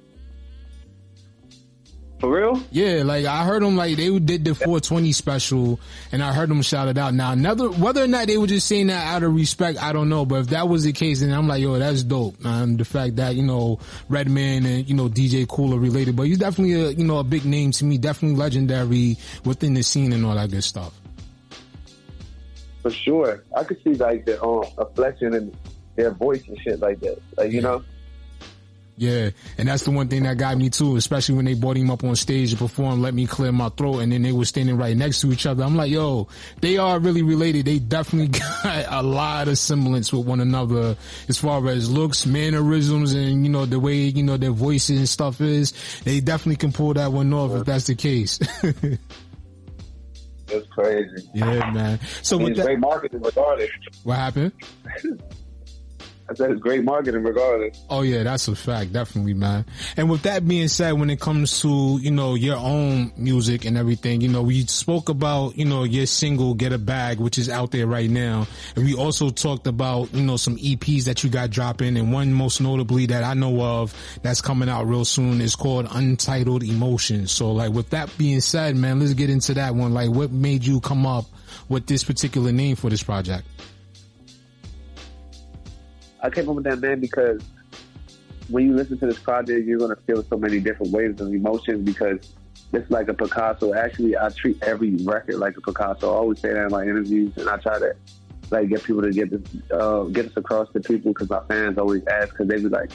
For real? Yeah, like I heard them like they did the 420 special and I heard them shout it out. Now, another, whether or not they were just saying that out of respect, I don't know. But if that was the case, then I'm like, yo, that's dope, man. The fact that, you know, Redman and, you know, DJ Cool are related, but he's definitely a, you know, a big name to me, definitely legendary within the scene and all that good stuff. For sure. I could see like the um reflection in their voice and shit like that. Like, you know? Yeah, and that's the one thing that got me too, especially when they brought him up on stage to perform "Let Me Clear My Throat," and then they were standing right next to each other. I'm like, yo, they are really related. They definitely got a lot of semblance with one another as far as looks, mannerisms, and you know the way you know their voices and stuff is. They definitely can pull that one off if that's the case. That's crazy. yeah, man. So with that, great marketing regardless. what happened? It's great marketing regardless. Oh yeah, that's a fact, definitely, man. And with that being said, when it comes to you know your own music and everything, you know we spoke about you know your single "Get a Bag," which is out there right now, and we also talked about you know some EPs that you got dropping, and one most notably that I know of that's coming out real soon is called "Untitled Emotions." So, like with that being said, man, let's get into that one. Like, what made you come up with this particular name for this project? I came up with that name because when you listen to this project, you're gonna feel so many different waves of emotions because it's like a Picasso. Actually, I treat every record like a Picasso. I always say that in my interviews, and I try to like get people to get this, uh, get this across to people because my fans always ask because they be like,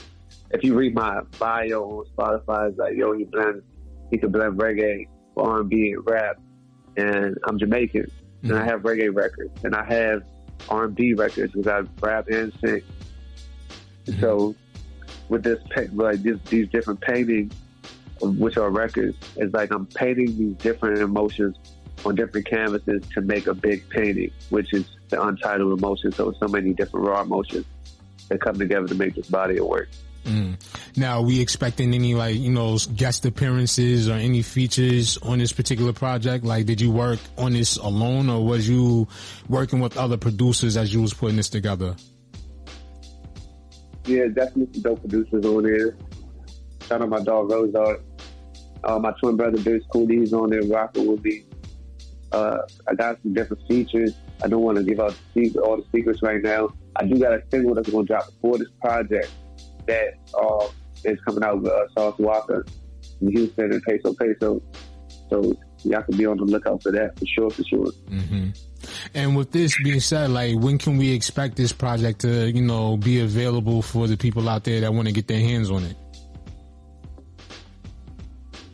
if you read my bio on Spotify, it's like, yo, he blends, he can blend reggae, R&B, and rap, and I'm Jamaican, and I have reggae records, and I have R&B records because I rap and sing. So with this, like this, these different paintings, which are records, it's like I'm painting these different emotions on different canvases to make a big painting, which is the untitled emotions. So so many different raw emotions that come together to make this body of work. Mm. Now, we expecting any like you know guest appearances or any features on this particular project? Like, did you work on this alone, or was you working with other producers as you was putting this together? Yeah, definitely some dope producers on there. Shout out my dog Rose Art. Uh, my twin brother Big Cooley, he's on there rocking with me. Uh, I got some different features. I don't want to give out the all the secrets right now. I do got a single that's going to drop before this project that uh, is coming out with uh, Sauce Walka in Houston and Peso Peso. So y'all can be on the lookout for that for sure, for sure. hmm And with this being said, like, when can we expect this project to, you know, be available for the people out there that want to get their hands on it?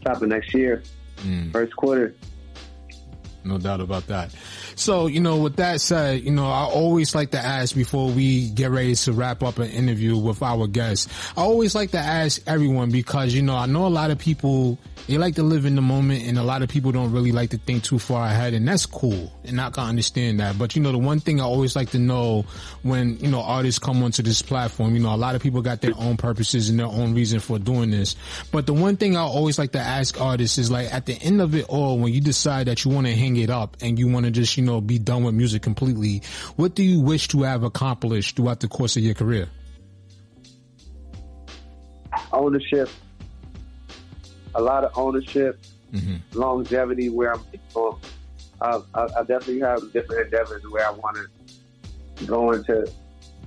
Dropping next year, mm. first quarter. No doubt about that. So, you know, with that said, you know, I always like to ask before we get ready to wrap up an interview with our guests. I always like to ask everyone because, you know, I know a lot of people, they like to live in the moment and a lot of people don't really like to think too far ahead and that's cool and I can understand that. But, you know, the one thing I always like to know when, you know, artists come onto this platform, you know, a lot of people got their own purposes and their own reason for doing this. But the one thing I always like to ask artists is like at the end of it all, when you decide that you want to hang it up and you want to just, you know, be done with music completely, what do you wish to have accomplished throughout the course of your career? ownership, a lot of ownership, longevity. Where I'm, um, I, I, I definitely have different endeavors where I want to go into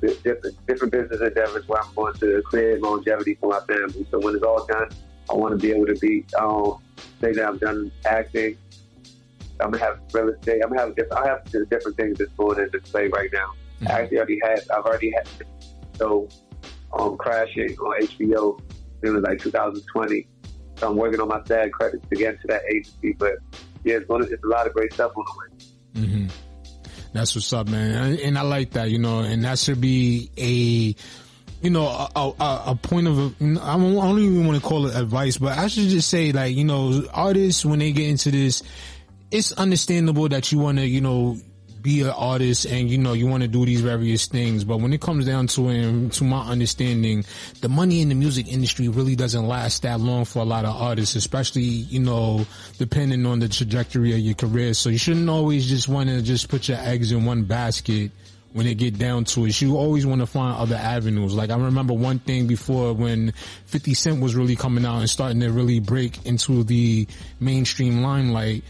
different different business endeavors where I'm going to create longevity for my family. So when it's all done, I want to be able to be um, say that I've done acting. I'm gonna have real estate. I'm gonna have different. I have different things that's going in display right now. I actually already had. I've already had. So, um, crashing on HBO. It was like 2020. So I'm working on my SAG credits to get into that agency. But yeah, it's, gonna, it's a lot of great stuff on the way. hmm That's what's up, man. And, and I like that, you know, and that should be a, you know, a, a, a point of, I don't, I don't even want to call it advice, but I should just say like, you know, artists, when they get into this, it's understandable that you want to, you know, be an artist and you know you want to do these various things but when it comes down to it to my understanding the money in the music industry really doesn't last that long for a lot of artists especially you know depending on the trajectory of your career. So you shouldn't always just want to just put your eggs in one basket when it get down to it. You always want to find other avenues. Like I remember one thing before when 50 Cent was really coming out and starting to really break into the mainstream limelight.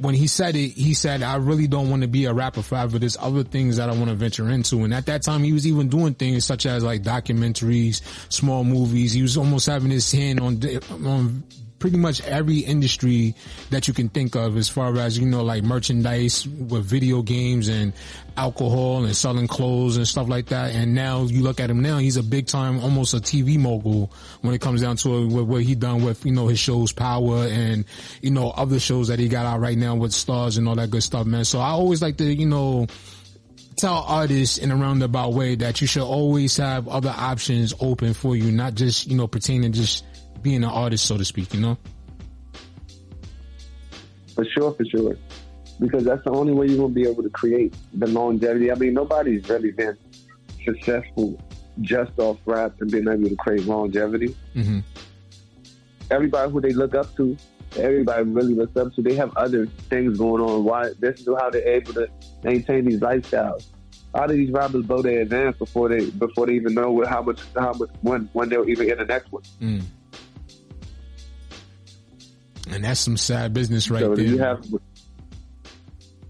When he said it, he said, I really don't want to be a rapper forever. There's other things that I want to venture into. And at that time, he was even doing things such as like documentaries, small movies. He was almost having his hand on, on pretty much every industry that you can think of as far as, you know, like merchandise with video games and alcohol and selling clothes and stuff like that. And now you look at him now, he's a big time, almost a TV mogul when it comes down to what he done with, you know, his shows Power and, you know, other shows that he got out right now with stars and all that good stuff, man. So I always like to, you know, tell artists in a roundabout way that you should always have other options open for you, not just, you know, pretending just being an artist, so to speak, you know? For sure, for sure. Because that's the only way you're going to be able to create the longevity. I mean, nobody's really been successful just off rap and being able to create longevity. Mm-hmm. Everybody who they look up to, everybody really looks up to, they have other things going on. Why? This is how they're able to maintain these lifestyles. How do these rappers blow their advance before they before they even know what, how much how much when when they'll even get the next one? Mm. And that's some sad business right so there. you have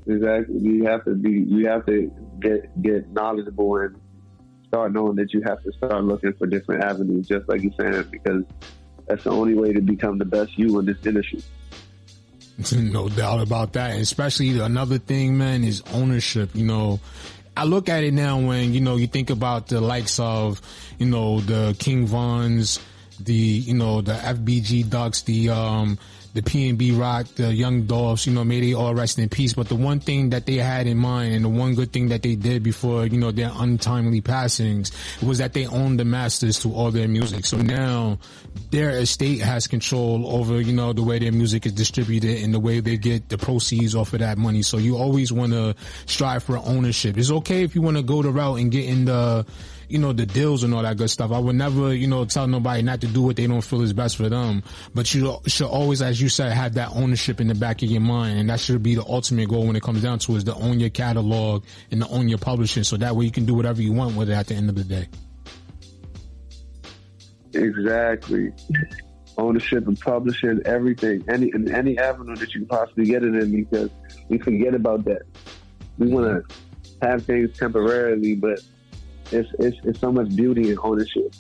exactly you have to be you have to get get knowledgeable and start knowing that you have to start looking for different avenues, just like you're saying, because that's the only way to become the best you in this industry. no doubt about that. Especially another thing, man, is ownership. You know, I look at it now when, you know, you think about the likes of, you know, the King Vons, the, you know, the FBG Ducks, the, um, the PNB Rock, the Young Dolphs, you know, may they all rest in peace. But the one thing that they had in mind and the one good thing that they did before, you know, their untimely passings was that they owned the masters to all their music. So now their estate has control over, you know, the way their music is distributed and the way they get the proceeds off of that money. So you always want to strive for ownership. It's okay if you want to go the route and get in the, you know, the deals and all that good stuff. I would never, you know, tell nobody not to do what they don't feel is best for them. But you should always, as you said, have that ownership in the back of your mind. And that should be the ultimate goal when it comes down to is to own your catalog and to own your publishing. So that way you can do whatever you want with it at the end of the day. Exactly. Ownership and publishing, everything, any in any avenue that you can possibly get it in, because we forget about that. We want to have things temporarily, but it's, it's it's so much beauty in ownership.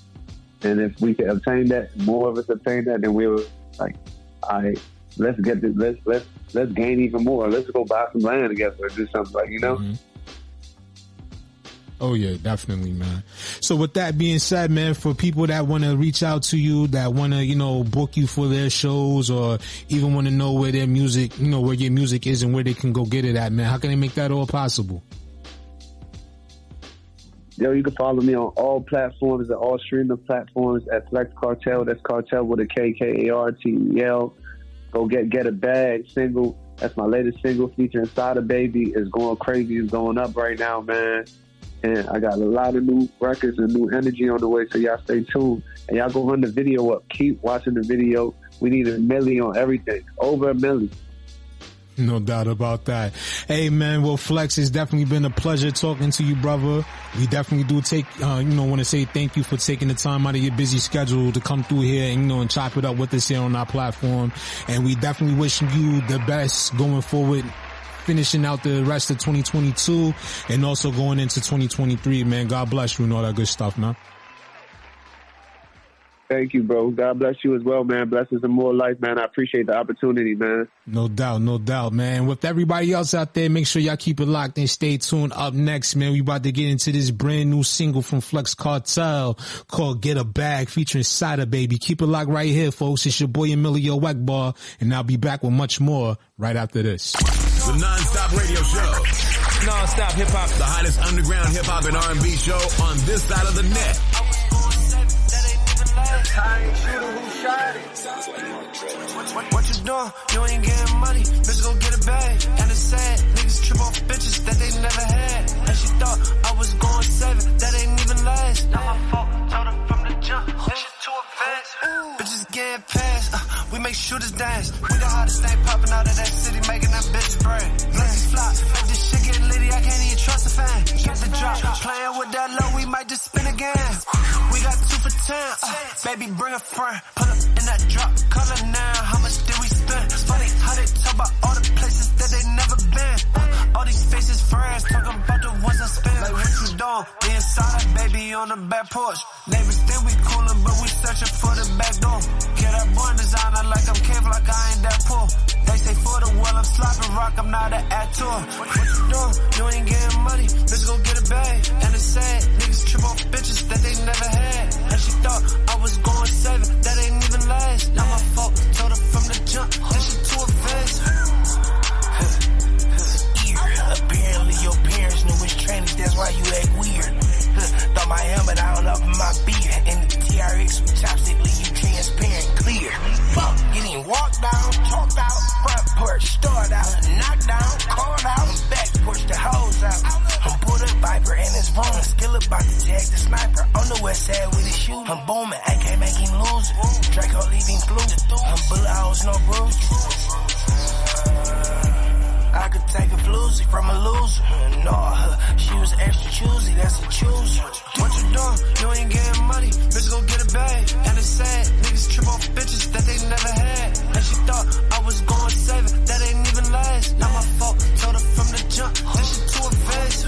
And if we can obtain that, more of us obtain that, then we're like, all right, let's get this, let's let's let's gain even more. Let's go buy some land together or do something like you know. Mm-hmm. Oh yeah, definitely, man. So with that being said, man, for people that want to reach out to you, that want to, you know, book you for their shows or even want to know where their music, you know, where your music is and where they can go get it at, man, how can they make that all possible? Yo, you can follow me on all platforms and all streaming platforms at Flex Kartel. That's Kartel with a K K A R T E L. Go get get a bag single. That's my latest single featuring Sada Baby. It's going crazy. It's going up right now, man. And I got a lot of new records and new energy on the way, so y'all stay tuned. And y'all go run the video up. Keep watching the video. We need a milli on everything. Over a milli. No doubt about that. Hey man, well Flex, it's definitely been a pleasure talking to you, brother. We definitely do take, uh, you know, want to say thank you for taking the time out of your busy schedule to come through here and, you know, and chop it up with us here on our platform. And we definitely wishing you the best going forward, finishing out the rest of 2022 and also going into 2023, man. God bless you and all that good stuff, man. Thank you, bro. God bless you as well, man. Blessings and more life, man. I appreciate the opportunity, man. No doubt, no doubt, man. With everybody else out there, make sure y'all keep it locked and stay tuned. Up next, man, we about to get into this brand new single from Flex Kartel called Get a Bag featuring Sada Baby. Keep it locked right here, folks. It's your boy Emilio Egbar, and I'll be back with much more right after this. The non-stop radio show. Non-stop hip hop. The hottest underground hip hop and R&B show on this side of the net. What, what you doing? You ain't getting money. Bitch, go get a bag. And it's sad. Niggas trip off bitches that they never had. And she thought I was going seven. That ain't even last. Not my fault. Told her from the jump. That shit too advanced. Bitches getting past. Uh, we make shooters dance. We the hottest thing popping out of that city, making them bitches brag. Blazing fly. If this shit get litty, I can't even trust a fan. Get the drop. Playing with that low, we might just spin again. We got two for ten. Uh, baby, bring a friend. Put up in that drop. Color now. How much did we spend? Funny how they talk about all the places that they never been. Uh, all these faces friends talking about the ones I spend. Like what you doing? Me inside, baby, on the back porch. Neighbors think we coolin', but we searching for the back door. Get that born designer like I'm cave, like I ain't that poor. They say for the well, I'm slopping rock, I'm not an actor. What you doing? You ain't getting money, bitch, go get a bag. And it's sad, niggas trip off bitches that they never had. And she thought I was going seven, that ain't even last. Not my fault, told her from the jump, that shit too advanced. Apparently your parents knew which trainers, that's why you act weird. Thought my helmet on up in my beard. And the TRX with chopstick leave you transparent, clear. Fuck, getting walked down, talked out, front porch, start out, knocked down, called out, back porch the hose out. I'm pulled up Viper and it's rolling, skill about to jag the sniper. On the west side with his shoe. I'm booming, I can't make him lose it. Draco leaving blue. I'm bullet holes, no bruise. I could take a floozy from a loser. No, she was extra choosy, that's a chooser. What you doing? You ain't getting money. Bitch, go get a bag. And it's sad. Niggas trip off bitches that they never had. And she thought I was going seven. That ain't even last. Not my fault. Told her from the jump. That shit too advanced.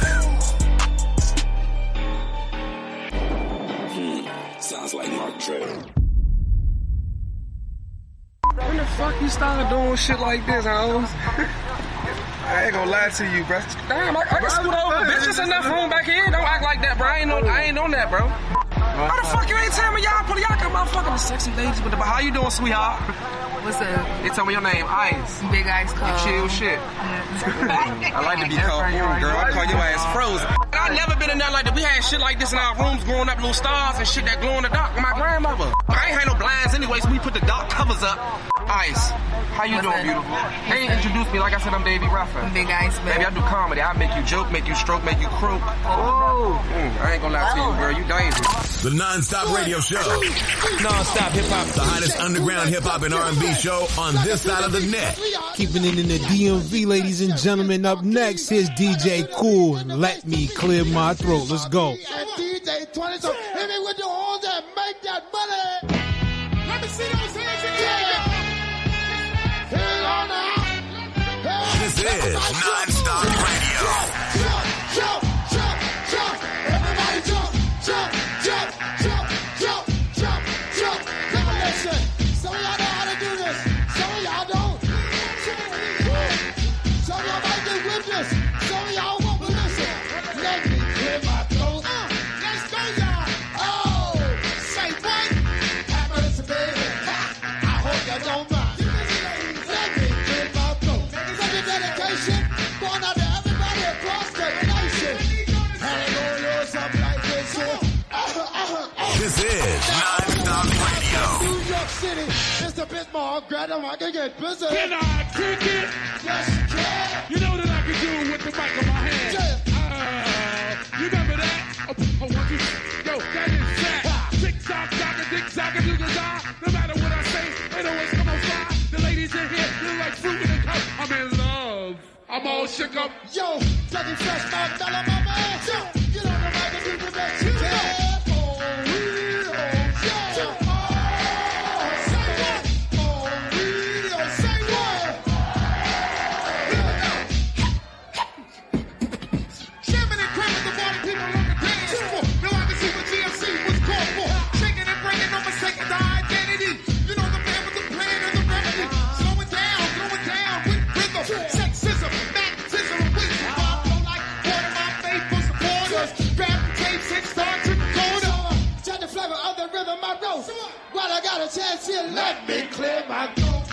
Hmm. Sounds like Mark Trail. When the fuck you started doing shit like this, Holmes? I ain't gonna lie to you, bro. Damn, I, I can scoot over, bitch. It's enough room back here. Don't act like that, bro. I ain't on, I ain't on that, bro. How the fuck you ain't tell me y'all put y'all got motherfucking sexy ladies with the How you doing, sweetheart? What's up? They tell me your name, Ice. Big Ice Cold. Chill shit. I like to be called girl. I call your ass frozen. I never been in there like that. We had shit like this in our rooms growing up, little stars and shit that glow in the dark with my grandmother. I ain't had no blinds anyway, so we put the dark covers up. Ice. How you What's doing, up? beautiful? Hey, introduce me. Like I said, I'm Davey Ruffer. Big Ice, man. Baby, I do comedy. I make you joke, make you stroke, make you croak. Oh, mm, I ain't gonna lie to you, girl. You dangerous. The non-stop radio show. Non-stop hip hop. The hottest underground hip hop and R&B show on this side of the net. Keeping it in the DMV, ladies and gentlemen. Up next, is DJ Cool. Let me clear my throat. Let's go. And DJ 20, so hit me with the horns that make that money. Let me see those This is non-stop Mr. Bismarck, grab them, I can get busy. Can I kick it? Yes, you can. You know what I can do with the mic in my hand? Uh, you remember that? Oh, oh, one, two, yo, that is that. Tick tock, tock, a dick tock, a do the No matter what I say, it always come on fly. The ladies in here feel like fruit in a cup. I'm in love. I'm all shook up. Yo, Dougie Fresh, my fella, my man. Yo, got a chance here, let me clear my throat.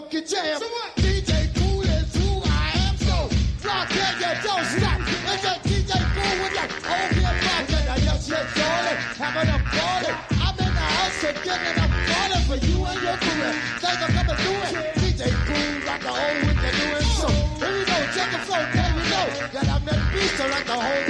Rhythm of the funky jam. DJ Cool is who I am. So don't stop. It's a DJ Cool with old and I having a party. I'm in the house for you and your it. DJ Cool the whole with the new and so. Here we go, that beast to the whole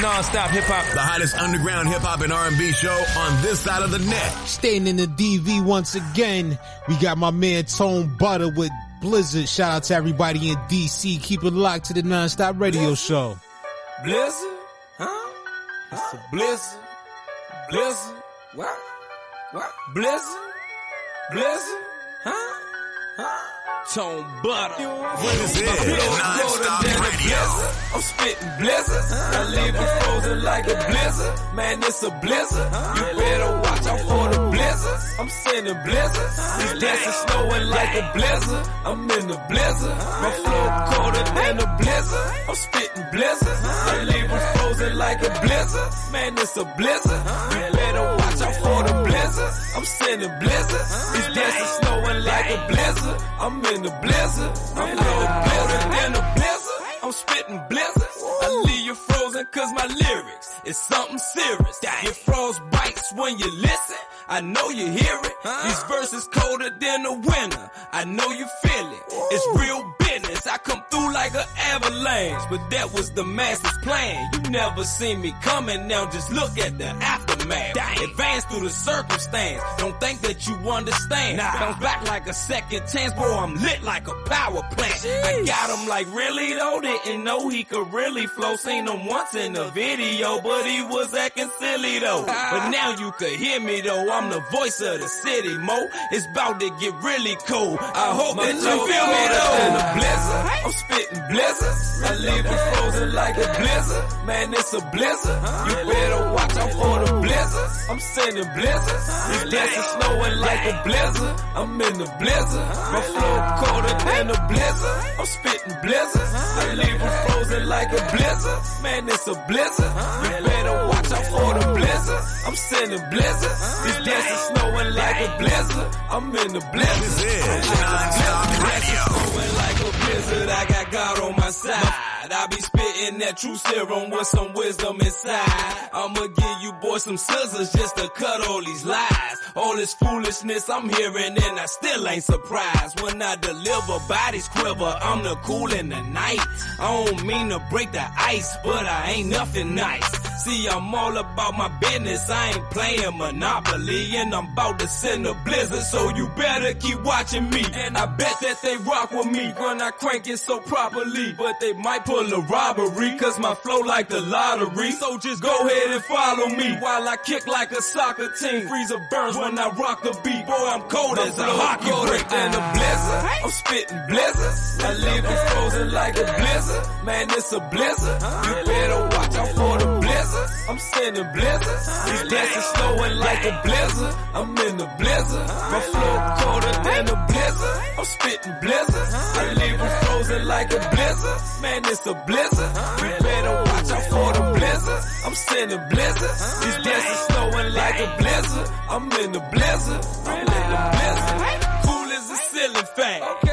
Non-stop hip hop. The hottest underground hip hop and R&B show on this side of the net. Staying in the DV once again, we got my man Tone Butter with Blizzard. Shout out to everybody in DC. Keep it locked to the Non-Stop Radio Show. Blizzard? Huh? It's a blizzard. Blizzard? What? What? Blizzard? Blizzard? Huh? Huh? Tone butter. This is Non-Stop Radio. I'm spitting blizzards. I leave it frozen like a blizzard. Man, it's a blizzard. You better watch out for the I'm sending blizzards. These dancing snowing like a blizzard. I'm in the blizzard. My flow colder than a blizzard. I'm spitting blizzards. I leave it frozen like a blizzard. Man, it's a blizzard. You better watch out for the blizzards. I'm sending blizzards. These dancing snowing like a blizzard. I'm in the blizzard. I'm colder than a blizzard. I'm spitting blizzards. I leave you frozen cause my lyrics is something serious. Your froze bites when you listen. I know you hear it. These verses colder than the winter. I know you feel it. It's real I come through like an avalanche, but that was the master's plan. You never seen me coming. Now just look at the aftermath. Advance through the circumstance. Don't think that you understand. Nah. Bounce back like a second chance, boy. I'm lit like a power plant. I got him like really though. Didn't know he could really flow. Seen him once in a video, but he was acting silly though. But now you could hear me though. I'm the voice of the city, Mo. It's about to get really cool. I hope that you feel me though. Blizzard, I'm spitting blizzards. I leave it frozen like a blizzard. Man, it's a blizzard. You better watch out for the blizzard. blizzards. I'm sending blizzards. These dancing snowing like a blizzard. I'm in the blizzard. My flow colder than a blizzard. I'm spitting blizzards. I leave them frozen like a blizzard. Man, it's a blizzard. You better watch out for the blizzard. I'm sending blizzards. These dancing snowing like a blizzard. I'm in the blizzard. This is snowing like I got God on my side. I be spitting that true serum with some wisdom inside. I'ma give you boys some scissors just to cut all these lies. All this foolishness I'm hearing and I still ain't surprised. When I deliver bodies quiver, I'm the cool in the night. I don't mean to break the ice, but I ain't nothing nice. See, I'm all about my business. I ain't playing Monopoly, and I'm about to send a blizzard. So you better keep watching me. And I bet that they rock with me when I crank it so properly. But they might pull a robbery, cause my flow like the lottery. So just go ahead and follow me while I kick like a soccer team. Freeze Freezer burns when I rock the beat. Boy, I'm cold as a hockey break. And a blizzard. I'm spitting blizzards. I live them frozen like a blizzard. Man, it's a blizzard. You better watch out for the blizzards. I'm sending blizzards. These dancing snowing like a blizzard. I'm in the blizzard. My flow colder than a blizzard. I'm spitting blizzards. I leave them frozen like a blizzard. Man, it's a blizzard. We better watch out for the blizzards. I'm sending blizzards. These dancing snowing like a blizzard. I'm in the blizzard. I'm in the blizzard. Cool as a ceiling fan.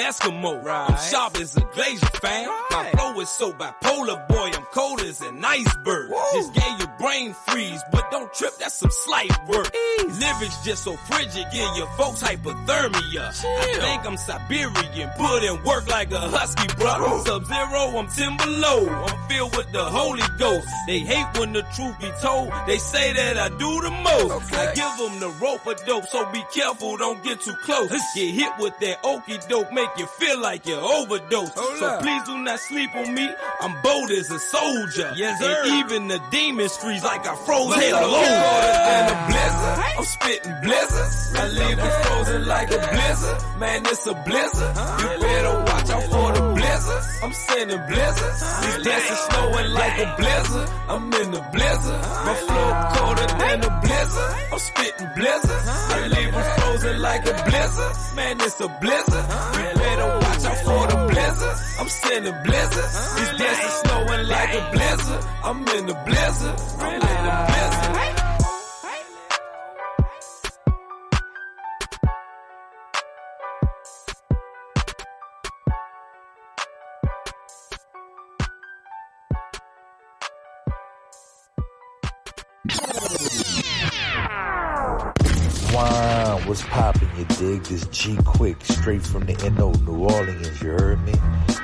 Chill Eskimo. I'm sharp as a glacier fan. My flow is so bipolar, boy. I'm cold as an iceberg. Just gave your brain freeze, but don't trip. That's some slight work. Living's just so frigid, give your folks hypothermia. I think I'm Siberian, put in work like a husky, bro. Sub zero, I'm ten below. I'm filled with the Holy Ghost. They hate when the truth be told. They say that I do the most. I give them the rope of dope, so be careful, don't get too close. Get hit with that okie dope, make you feel like you overdose. so up. please do not sleep on me. I'm bold as a soldier. Yes, sir. And even the demons freeze like I froze hell. Colder than a blizzard. I'm spitting blizzards. I leave them frozen like a blizzard. Man, it's a blizzard. You better watch out for blizzards. I'm sending blizzards. These dancing snowing like a blizzard. I'm in the blizzard. My flow colder than a blizzard. I'm spitting blizzards. I leave them frozen like a blizzard. Man, it's a blizzard. You better watch out for the blizzards. I'm sending blizzards. These dancing snowing like a blizzard. I'm in the blizzard. I'm in the blizzard. What's poppin', you dig? This G Quick, straight from the NO, New Orleans, you heard me?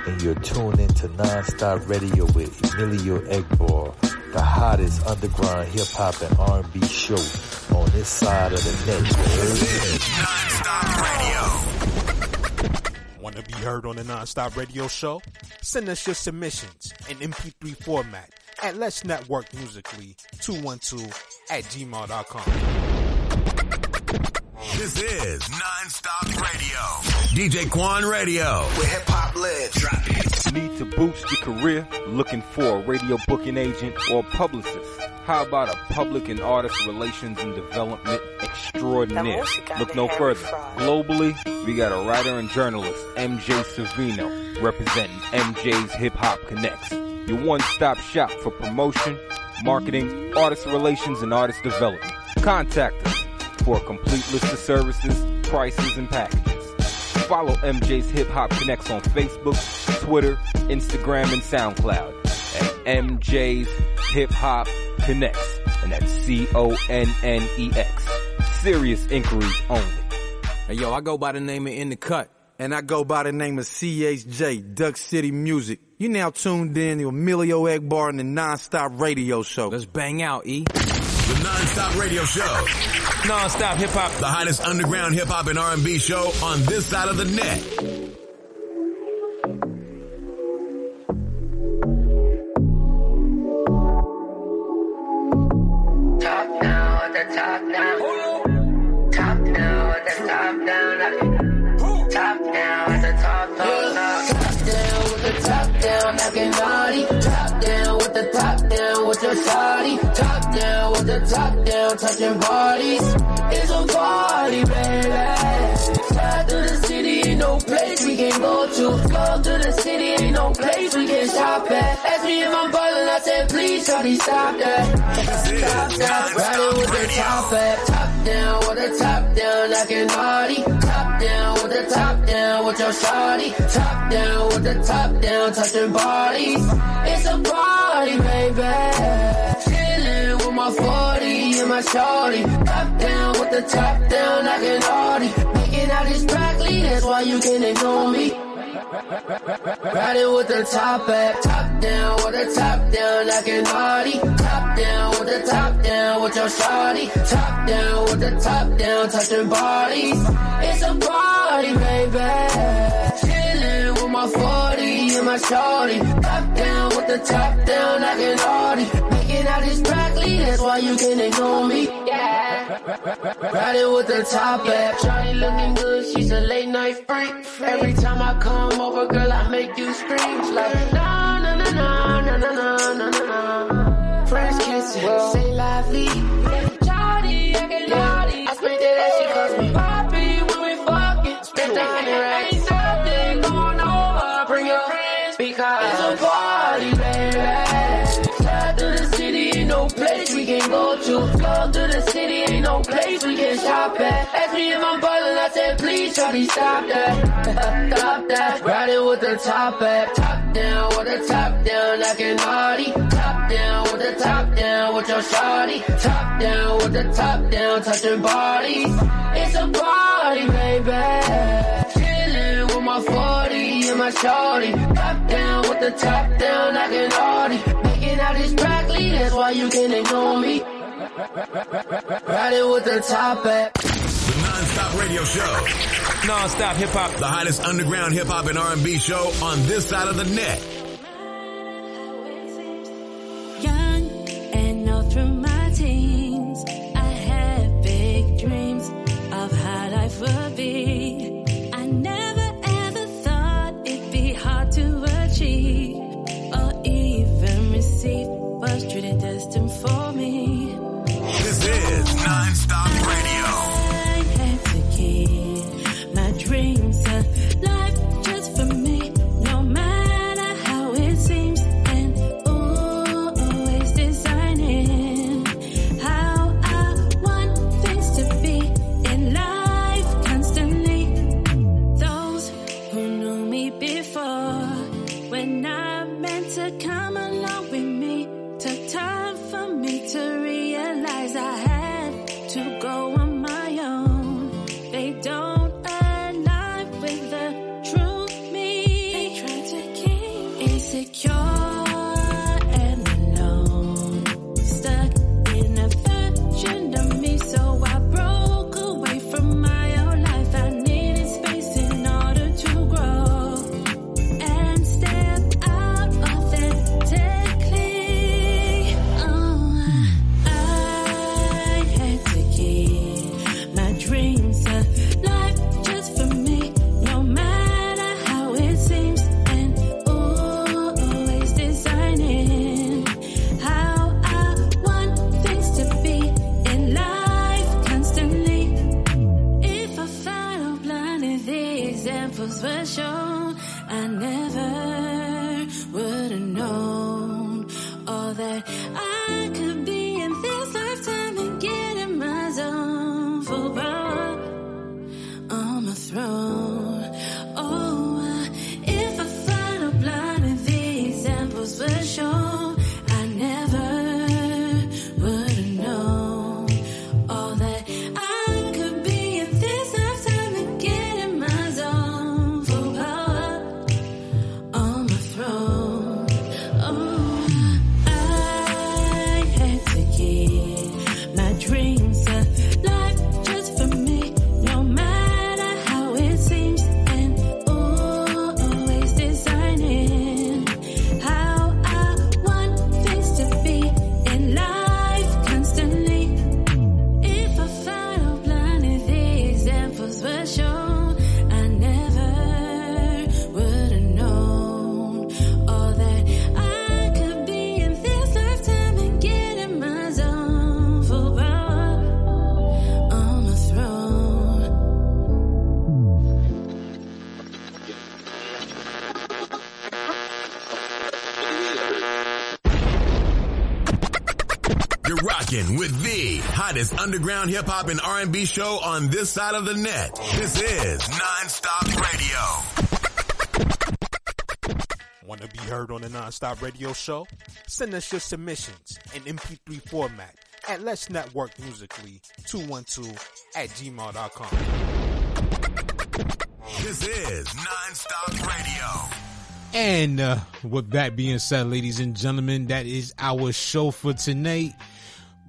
And you're tuned into Non-Stop Radio with Emilio Egbar, the hottest underground hip hop and R&B show on this side of the net, you heard? Want to be heard on the Nonstop Radio Show? Send us your submissions in MP3 format at Let's Network Musically 212 at gmail.com. This is Non-Stop Radio. DJ Kawon Radio. Where hip hop lives. Drop it. Need to boost your career? Looking for a radio booking agent or publicist? How about a public and artist relations and development extraordinaire? Look no further. Globally, we got a writer and journalist, MJ Savino, representing MJ's Hip Hop Connex. Your one-stop shop for promotion, marketing, artist relations, and artist development. Contact us for a complete list of services, prices, and packages. Follow MJ's Hip Hop Connex on Facebook, Twitter, Instagram, and SoundCloud at MJ's Hip Hop Connex. And that's C-O-N-N-E-X. Serious inquiries only. Hey, yo, I go by the name of In the Cut. And I go by the name of CHJ, Duck City Music. You now tuned in to Emilio Egbar and the Non-Stop Radio Show. Let's bang out, E. The Non-Stop Radio Show. Non-stop hip hop. The hottest underground hip hop and R&B show on this side of the net. Top down, touching bodies. It's a party, baby. Slide through the city, ain't no place we can go to. Go through the city, ain't no place we can stop at. Ask me if I'm ballin', I said please, shawty, stop that. Stop that. Riding with the top at, top down, with the top down, an Audi. Top down, with the top down, with your shawty. Top down, with the top down, touching bodies. It's a party, baby. Chillin' with my 40 and my shorty. Top down with the top down like an Audi. Making out this broccoli, that's why you can ignore me. Riding with the top at, top down with the top down like an Audi. Top down with the top down with your shorty. Top down with the top down, touching bodies. It's a party, baby. My 40 and my shorty. Top down with the top down like an Audi. Making out this broccoli, that's why you can ignore me. Yeah. Riding with the top at. Shorty looking good, she's a late night freak. Every time I come over, girl, I make you scream. It's like, na na na na na na na na na na. French kissing, say lively. Shorty, I get naughty. I spent that as she calls me poppy when we fucking. Spent the hundred racks. Bring your friends because it's a party, baby. Slide through the city, ain't no place we can go to. Go through the city, ain't no place we can shop at. Ask me if I'm ballin', I said please, shawty, stop that. stop that. Riding with the top at, top down with the top down like an Audi. Top down with the top down with your shawty. Top down with the top down, touching bodies. It's a party, baby. Chillin' with my 40 and my shorty. Top down with the top down like an Audi. Making out this broccoli, that's why you can ignore me. Riding with the top at. The non-stop radio show. Non-stop hip hop. The hottest underground hip hop and R&B show on this side of the net. Hottest underground hip hop and R&B show on this side of the net. This is Nonstop Radio. Want to be heard on the Nonstop Radio Show? Send us your submissions in MP3 format at Let's Network Musically 212 at gmail.com. This is Nonstop Radio. And uh, with that being said, ladies and gentlemen, that is our show for tonight.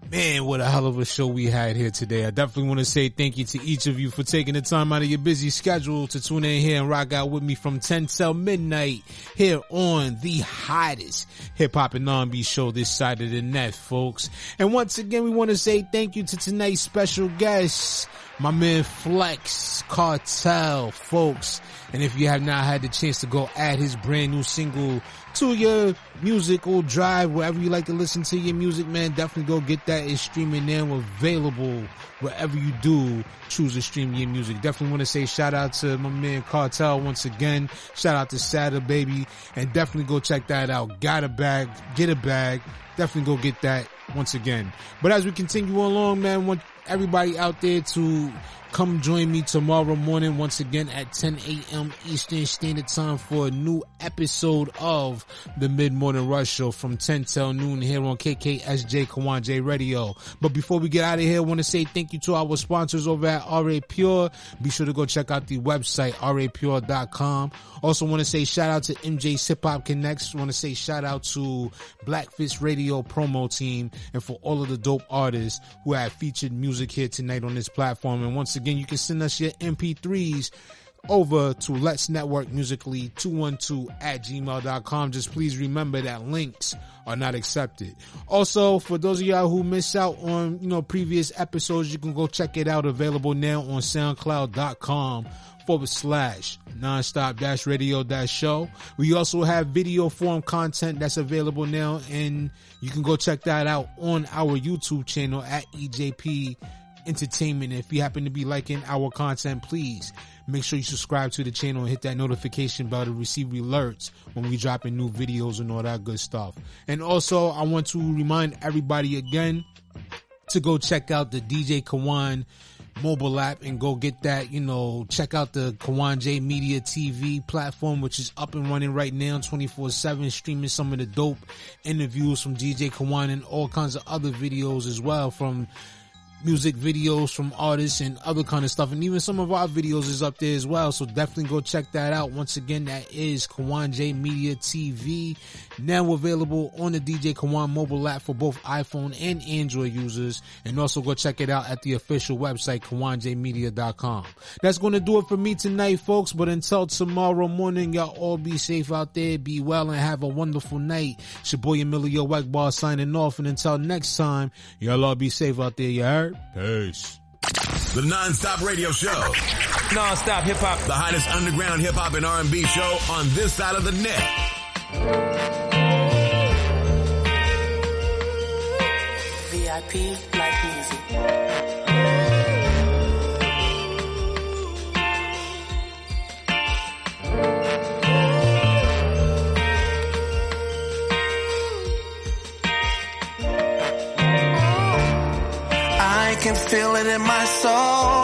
Man, what a hell of a show we had here today. I definitely want to say thank you to each of you for taking the time out of your busy schedule to tune in here and rock out with me from 10 till midnight here on the hottest hip hop and R&B show this side of the net, folks. And once again, we want to say thank you to tonight's special guests, my man Flex Kartel, folks. And if you have not had the chance to go add his brand new single to your musical drive, wherever you like to listen to your music, man, definitely go get that. It's streaming now, available wherever you do choose to stream your music. Definitely want to say shout out to my man Kartel once again. Shout out to Sada Baby, and definitely go check that out. Got a bag, get a bag. Definitely go get that once again. But as we continue along, man, want everybody out there to come join me tomorrow morning once again at 10 a.m. Eastern Standard Time for a new episode of the Mid Morning Rush Show from 10 till noon here on KKSJ Kawon J Radio. But before we get out of here, I want to say thank you to our sponsors over at RA Pure. Be sure to go check out the website, rapure.com. Also want to say shout out to MJ Hip Hop Connex. Want to say shout out to Blackfish Radio promo team and for all of the dope artists who have featured music here tonight on this platform. And once again, you can send us your MP3s over to Let's Network Musically 212 at gmail.com. Just please remember that links are not accepted. Also, for those of y'all who miss out on, you know, previous episodes, you can go check it out available now on soundcloud.com forward slash nonstop dash radio dash show. We also have video form content that's available now and you can go check that out on our YouTube channel at EJP Entertainment. If you happen to be liking our content, please make sure you subscribe to the channel and hit that notification bell to receive alerts when we drop in new videos and all that good stuff. And also, I want to remind everybody again to go check out the DJ Kawon mobile app and go get that, you know, check out the Kawon J Media TV platform, which is up and running right now 24 7, streaming some of the dope interviews from DJ Kawon and all kinds of other videos as well from music videos from artists and other kind of stuff. And even some of our videos is up there as well. So definitely go check that out. Once again, that is Kawon J Media TV. Now available on the DJ Kawon mobile app for both iPhone and Android users. And also go check it out at the official website, KawonJmedia.com. That's going to do it for me tonight, folks. But until tomorrow morning, y'all all be safe out there. Be well and have a wonderful night. It's your boy Emilio Egbar signing off. And until next time, y'all all be safe out there. You heard? Peace. The Non-Stop Radio Show. Non-stop hip hop. The hottest underground hip hop and R&B show on this side of the net. VIP can feel it in my soul.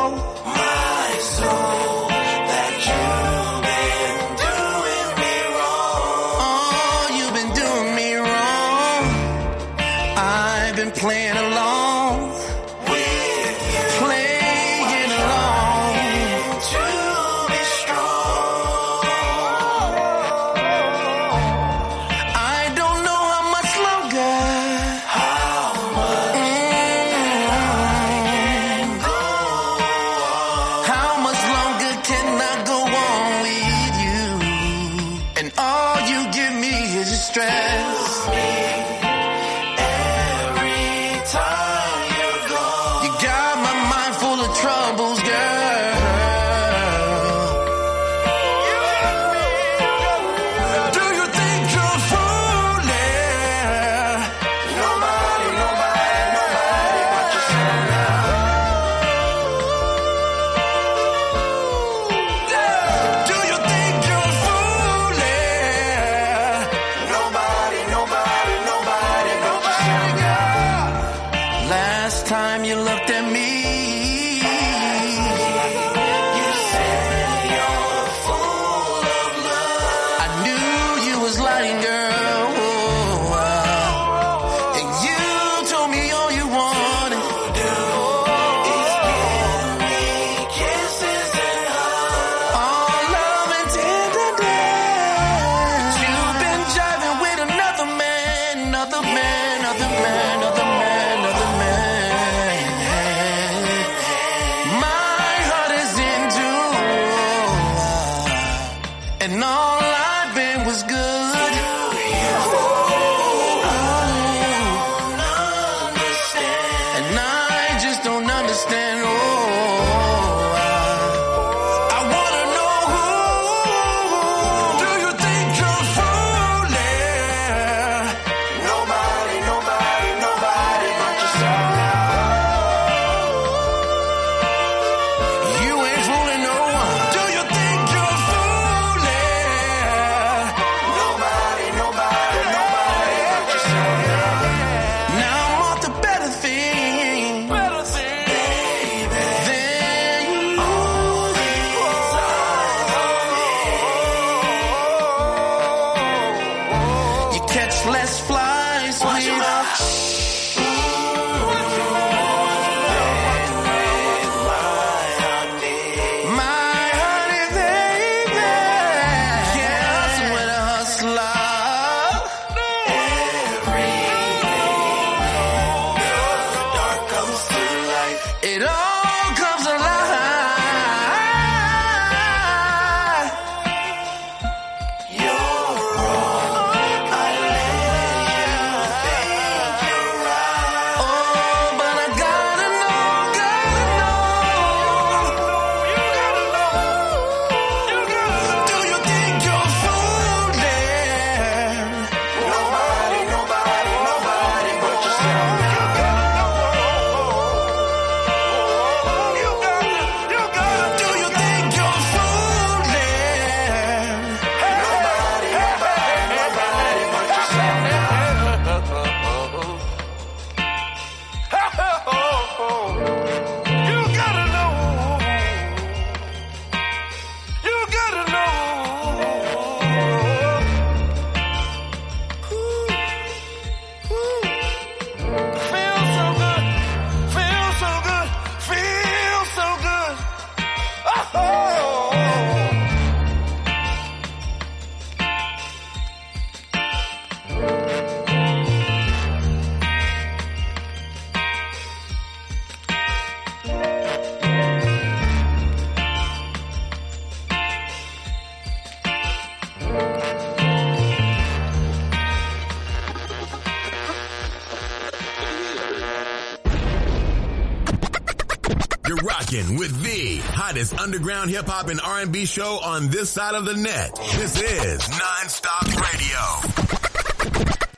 Underground hip hop and R&B show on this side of the net. This is Nonstop Radio.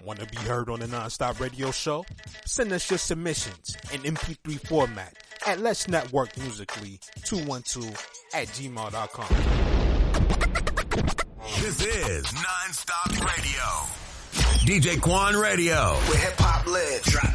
Want to be heard on the Nonstop Radio Show? Send us your submissions in MP3 format at Let's Network Musically 212 at gmail.com. This is Nonstop Radio. DJ Kawon Radio. Where hip hop lives. Drop it.